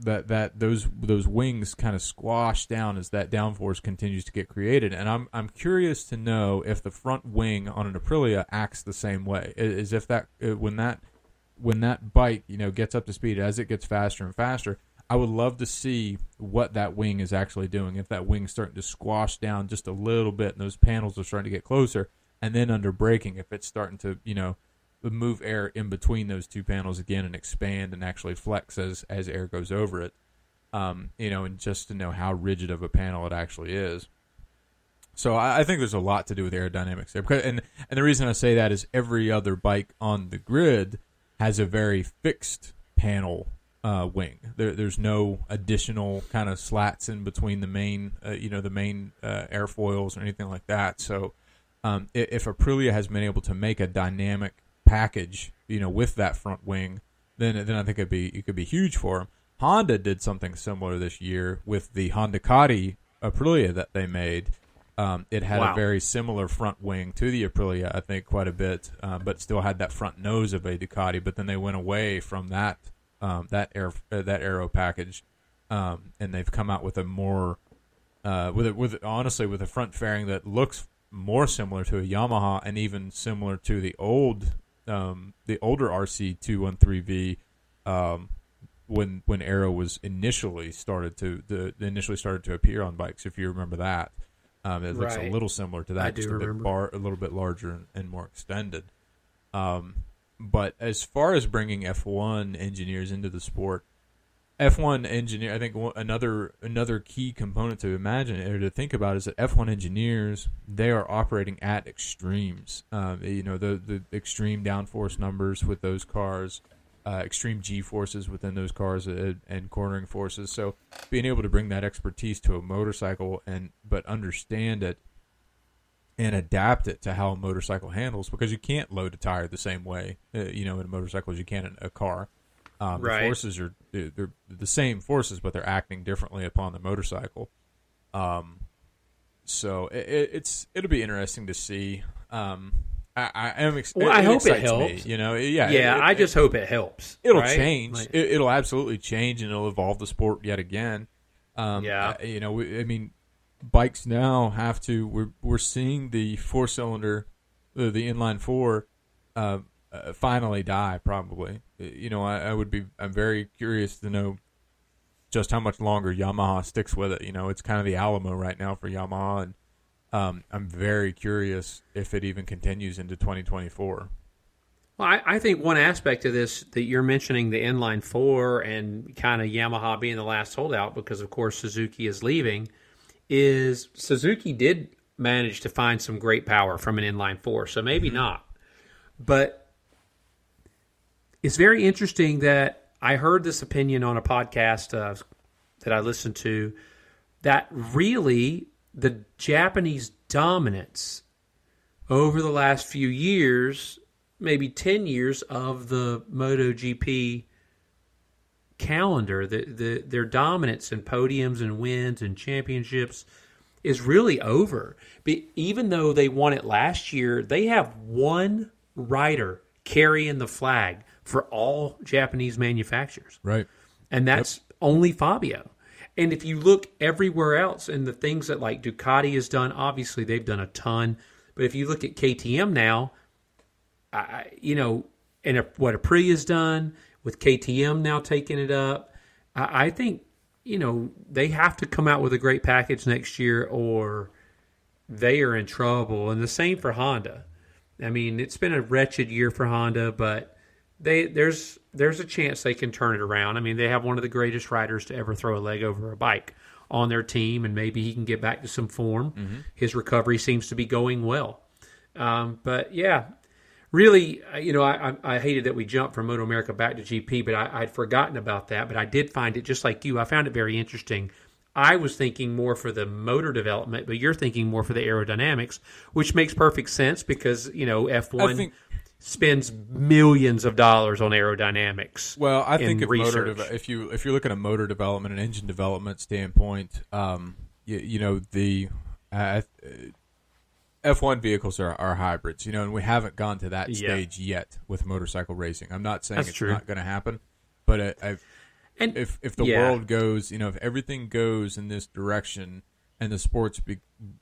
that that those those wings kind of squash down as that downforce continues to get created. And I'm I'm curious to know if the front wing on an Aprilia acts the same way. Is if that uh, when that when that bike you know gets up to speed as it gets faster and faster. I would love to see what that wing is actually doing. If that wing's starting to squash down just a little bit, and those panels are starting to get closer, and then under braking, if it's starting to you know move air in between those two panels again and expand and actually flex as as air goes over it. Um, you know, and just to know how rigid of a panel it actually is. So I, I think there's a lot to do with aerodynamics there. Because, and and the reason I say that is every other bike on the grid has a very fixed panel uh, wing. There, there's no additional kind of slats in between the main, uh, you know, the main uh, airfoils or anything like that. So um, if Aprilia has been able to make a dynamic package, you know, with that front wing, then then I think it'd be it could be huge for him. Honda did something similar this year with the Honda Cati Aprilia that they made. Um, it had wow. a very similar front wing to the Aprilia, I think, quite a bit, uh, but still had that front nose of a Ducati. But then they went away from that um, that air uh, that aero package, um, and they've come out with a more uh, with a, with honestly with a front fairing that looks more similar to a Yamaha and even similar to the old um, the older RC two one three V um, when when Aero was initially started to the initially started to appear on bikes. If you remember that, um, it looks right. a little similar to that, I just a bit bar, a little bit larger and, and more extended. Um, but as far as bringing F one engineers into the sport, F1 engineer, I think another another key component to imagine or to think about is that F1 engineers they are operating at extremes. Um, you know the the extreme downforce numbers with those cars, uh, extreme G forces within those cars, uh, and cornering forces. So being able to bring that expertise to a motorcycle and but understand it and adapt it to how a motorcycle handles because you can't load a tire the same way, uh, you know, in a motorcycle as you can in a car. Um, Right. The forces are they're, the same forces, but they're acting differently upon the motorcycle. Um, so it, it, it's it'll be interesting to see. Um, I, I am. Ex- Well, I hope it excites me, helps. you know, yeah, yeah, it- I it- just hope it helps. it'll right? change. Like- It, it'll absolutely change, and it'll evolve the sport yet again. Um, Yeah. you know, we- I mean, bikes now have to. We're we're seeing the four cylinder, the, the inline four, uh, uh, finally die. Probably, Uh, you know, I, I would be. I'm very curious to know just how much longer Yamaha sticks with it. You know, it's kind of the Alamo right now for Yamaha, and um, I'm very curious if it even continues into 2024. Well, I, I think one aspect of this that you're mentioning the inline four and kind of Yamaha being the last holdout because, of course, Suzuki is leaving, is Suzuki did manage to find some great power from an inline four. So maybe not. But it's very interesting that I heard this opinion on a podcast uh, that I listened to that really the Japanese dominance over the last few years, maybe 10 years of the MotoGP calendar, the, the, their dominance in podiums and wins and championships is really over. But even though they won it last year, they have one rider carrying the flag for all Japanese manufacturers. Right. And that's yep. only Fabio. And if you look everywhere else and the things that like Ducati has done, obviously they've done a ton. But if you look at KTM now, I, you know, and what Aprilia's done with KTM now taking it up, I, I think you know they have to come out with a great package next year, or they are in trouble. And the same for Honda. I mean, it's been a wretched year for Honda, but they there's there's a chance they can turn it around. I mean, they have one of the greatest riders to ever throw a leg over a bike on their team, and maybe he can get back to some form. Mm-hmm. His recovery seems to be going well. Um, but yeah, really, you know, I, I, hated that we jumped from Moto America back to GP, but I, would forgotten about that. But I did find it just like you. I found it very interesting. I was thinking more for the motor development, but you're thinking more for the aerodynamics, which makes perfect sense because you know F1 think, spends millions of dollars on aerodynamics. Well, I think if motor de- if you if you're looking at a motor development and engine development standpoint, um, you, you know the uh, F1 vehicles are, are hybrids, you know, and we haven't gone to that yeah. stage yet with motorcycle racing. I'm not saying That's it's true. not going to happen, but I, I've, and if if the yeah. world goes, you know, if everything goes in this direction and the sports be,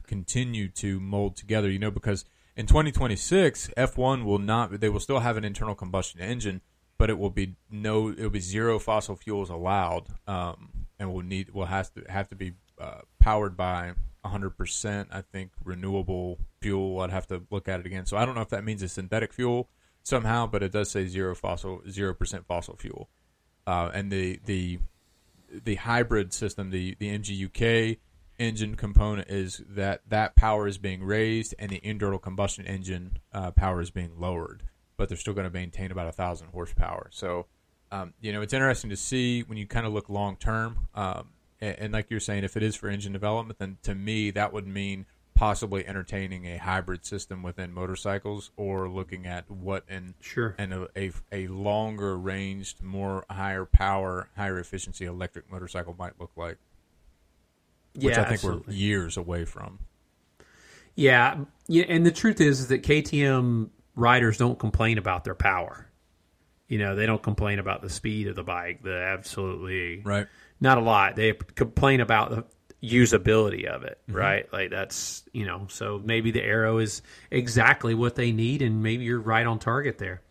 continue to mold together, you know, because in 2026, F1 will not, they will still have an internal combustion engine, but it will be no, it will be zero fossil fuels allowed, um, and will need will has to have to be uh, powered by 100%, I think, renewable fuel. I'd have to look at it again. So I don't know if that means a synthetic fuel somehow, but it does say zero fossil, zero percent fossil fuel. Uh, and the the the hybrid system, the the MGUK engine component is that that power is being raised and the internal combustion engine uh, power is being lowered, but they're still going to maintain about a thousand horsepower. So, um, you know, it's interesting to see when you kind of look long term. Um, and, and like you're saying, if it is for engine development, then to me that would mean possibly entertaining a hybrid system within motorcycles or looking at what in sure and a, a, a, longer ranged more higher power higher efficiency electric motorcycle might look like which i think absolutely. we're years away from yeah yeah and the truth is, is that ktm riders don't complain about their power you know they don't complain about the speed of the bike the absolutely right not a lot. They complain about the usability of it, mm-hmm. right? Like that's you know, so maybe the arrow is exactly what they need, and maybe you're right on target there.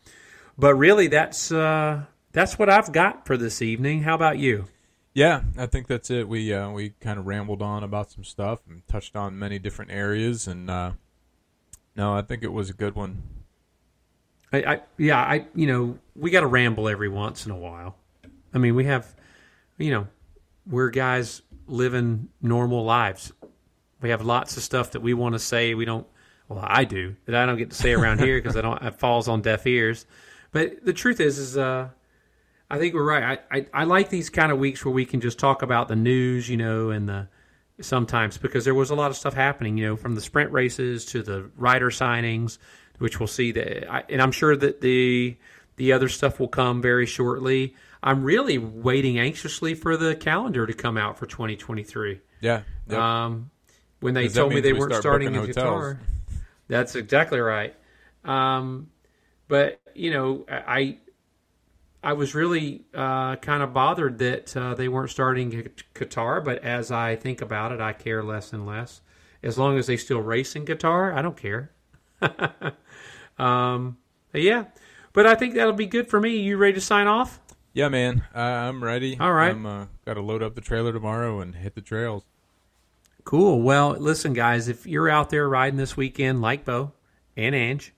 But really, that's uh, that's what I've got for this evening. How about you? Yeah, I think that's it. We uh, we kind of rambled on about some stuff and touched on many different areas, and uh, no, I think it was a good one. I, I yeah, I you know we got to ramble every once in a while. I mean, we have, you know, we're guys living normal lives. We have lots of stuff that we want to say. We don't. Well, I do that I don't get to say around here because I don't. It falls on deaf ears. But the truth is, is uh, I think we're right. I, I, I like these kind of weeks where we can just talk about the news, you know, and the sometimes because there was a lot of stuff happening, you know, from the sprint races to the rider signings, which we'll see that, and I'm sure that the the other stuff will come very shortly. I'm really waiting anxiously for the calendar to come out for 2023. Yeah. Yep. Um, when they told me they weren't starting in Qatar, that's exactly right. Um, but you know, I I was really uh, kind of bothered that uh, they weren't starting Qatar, But as I think about it, I care less and less. As long as they still race in Qatar, I don't care. um, yeah, but I think that'll be good for me. You ready to sign off? Yeah, man, uh, I'm ready. All right, I'm uh, got to load up the trailer tomorrow and hit the trails. Cool. Well, listen, guys, if you're out there riding this weekend, like Bo and Ange,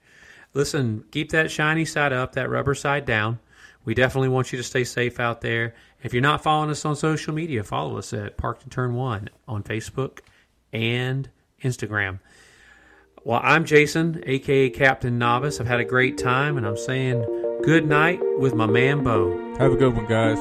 listen, keep that shiny side up, that rubber side down. We definitely want you to stay safe out there. If you're not following us on social media, follow us at Parked in Turn One on Facebook and Instagram. Well, I'm Jason, aka Captain Novice. I've had a great time, and I'm saying Good night with my man Bo. Have a good one, guys.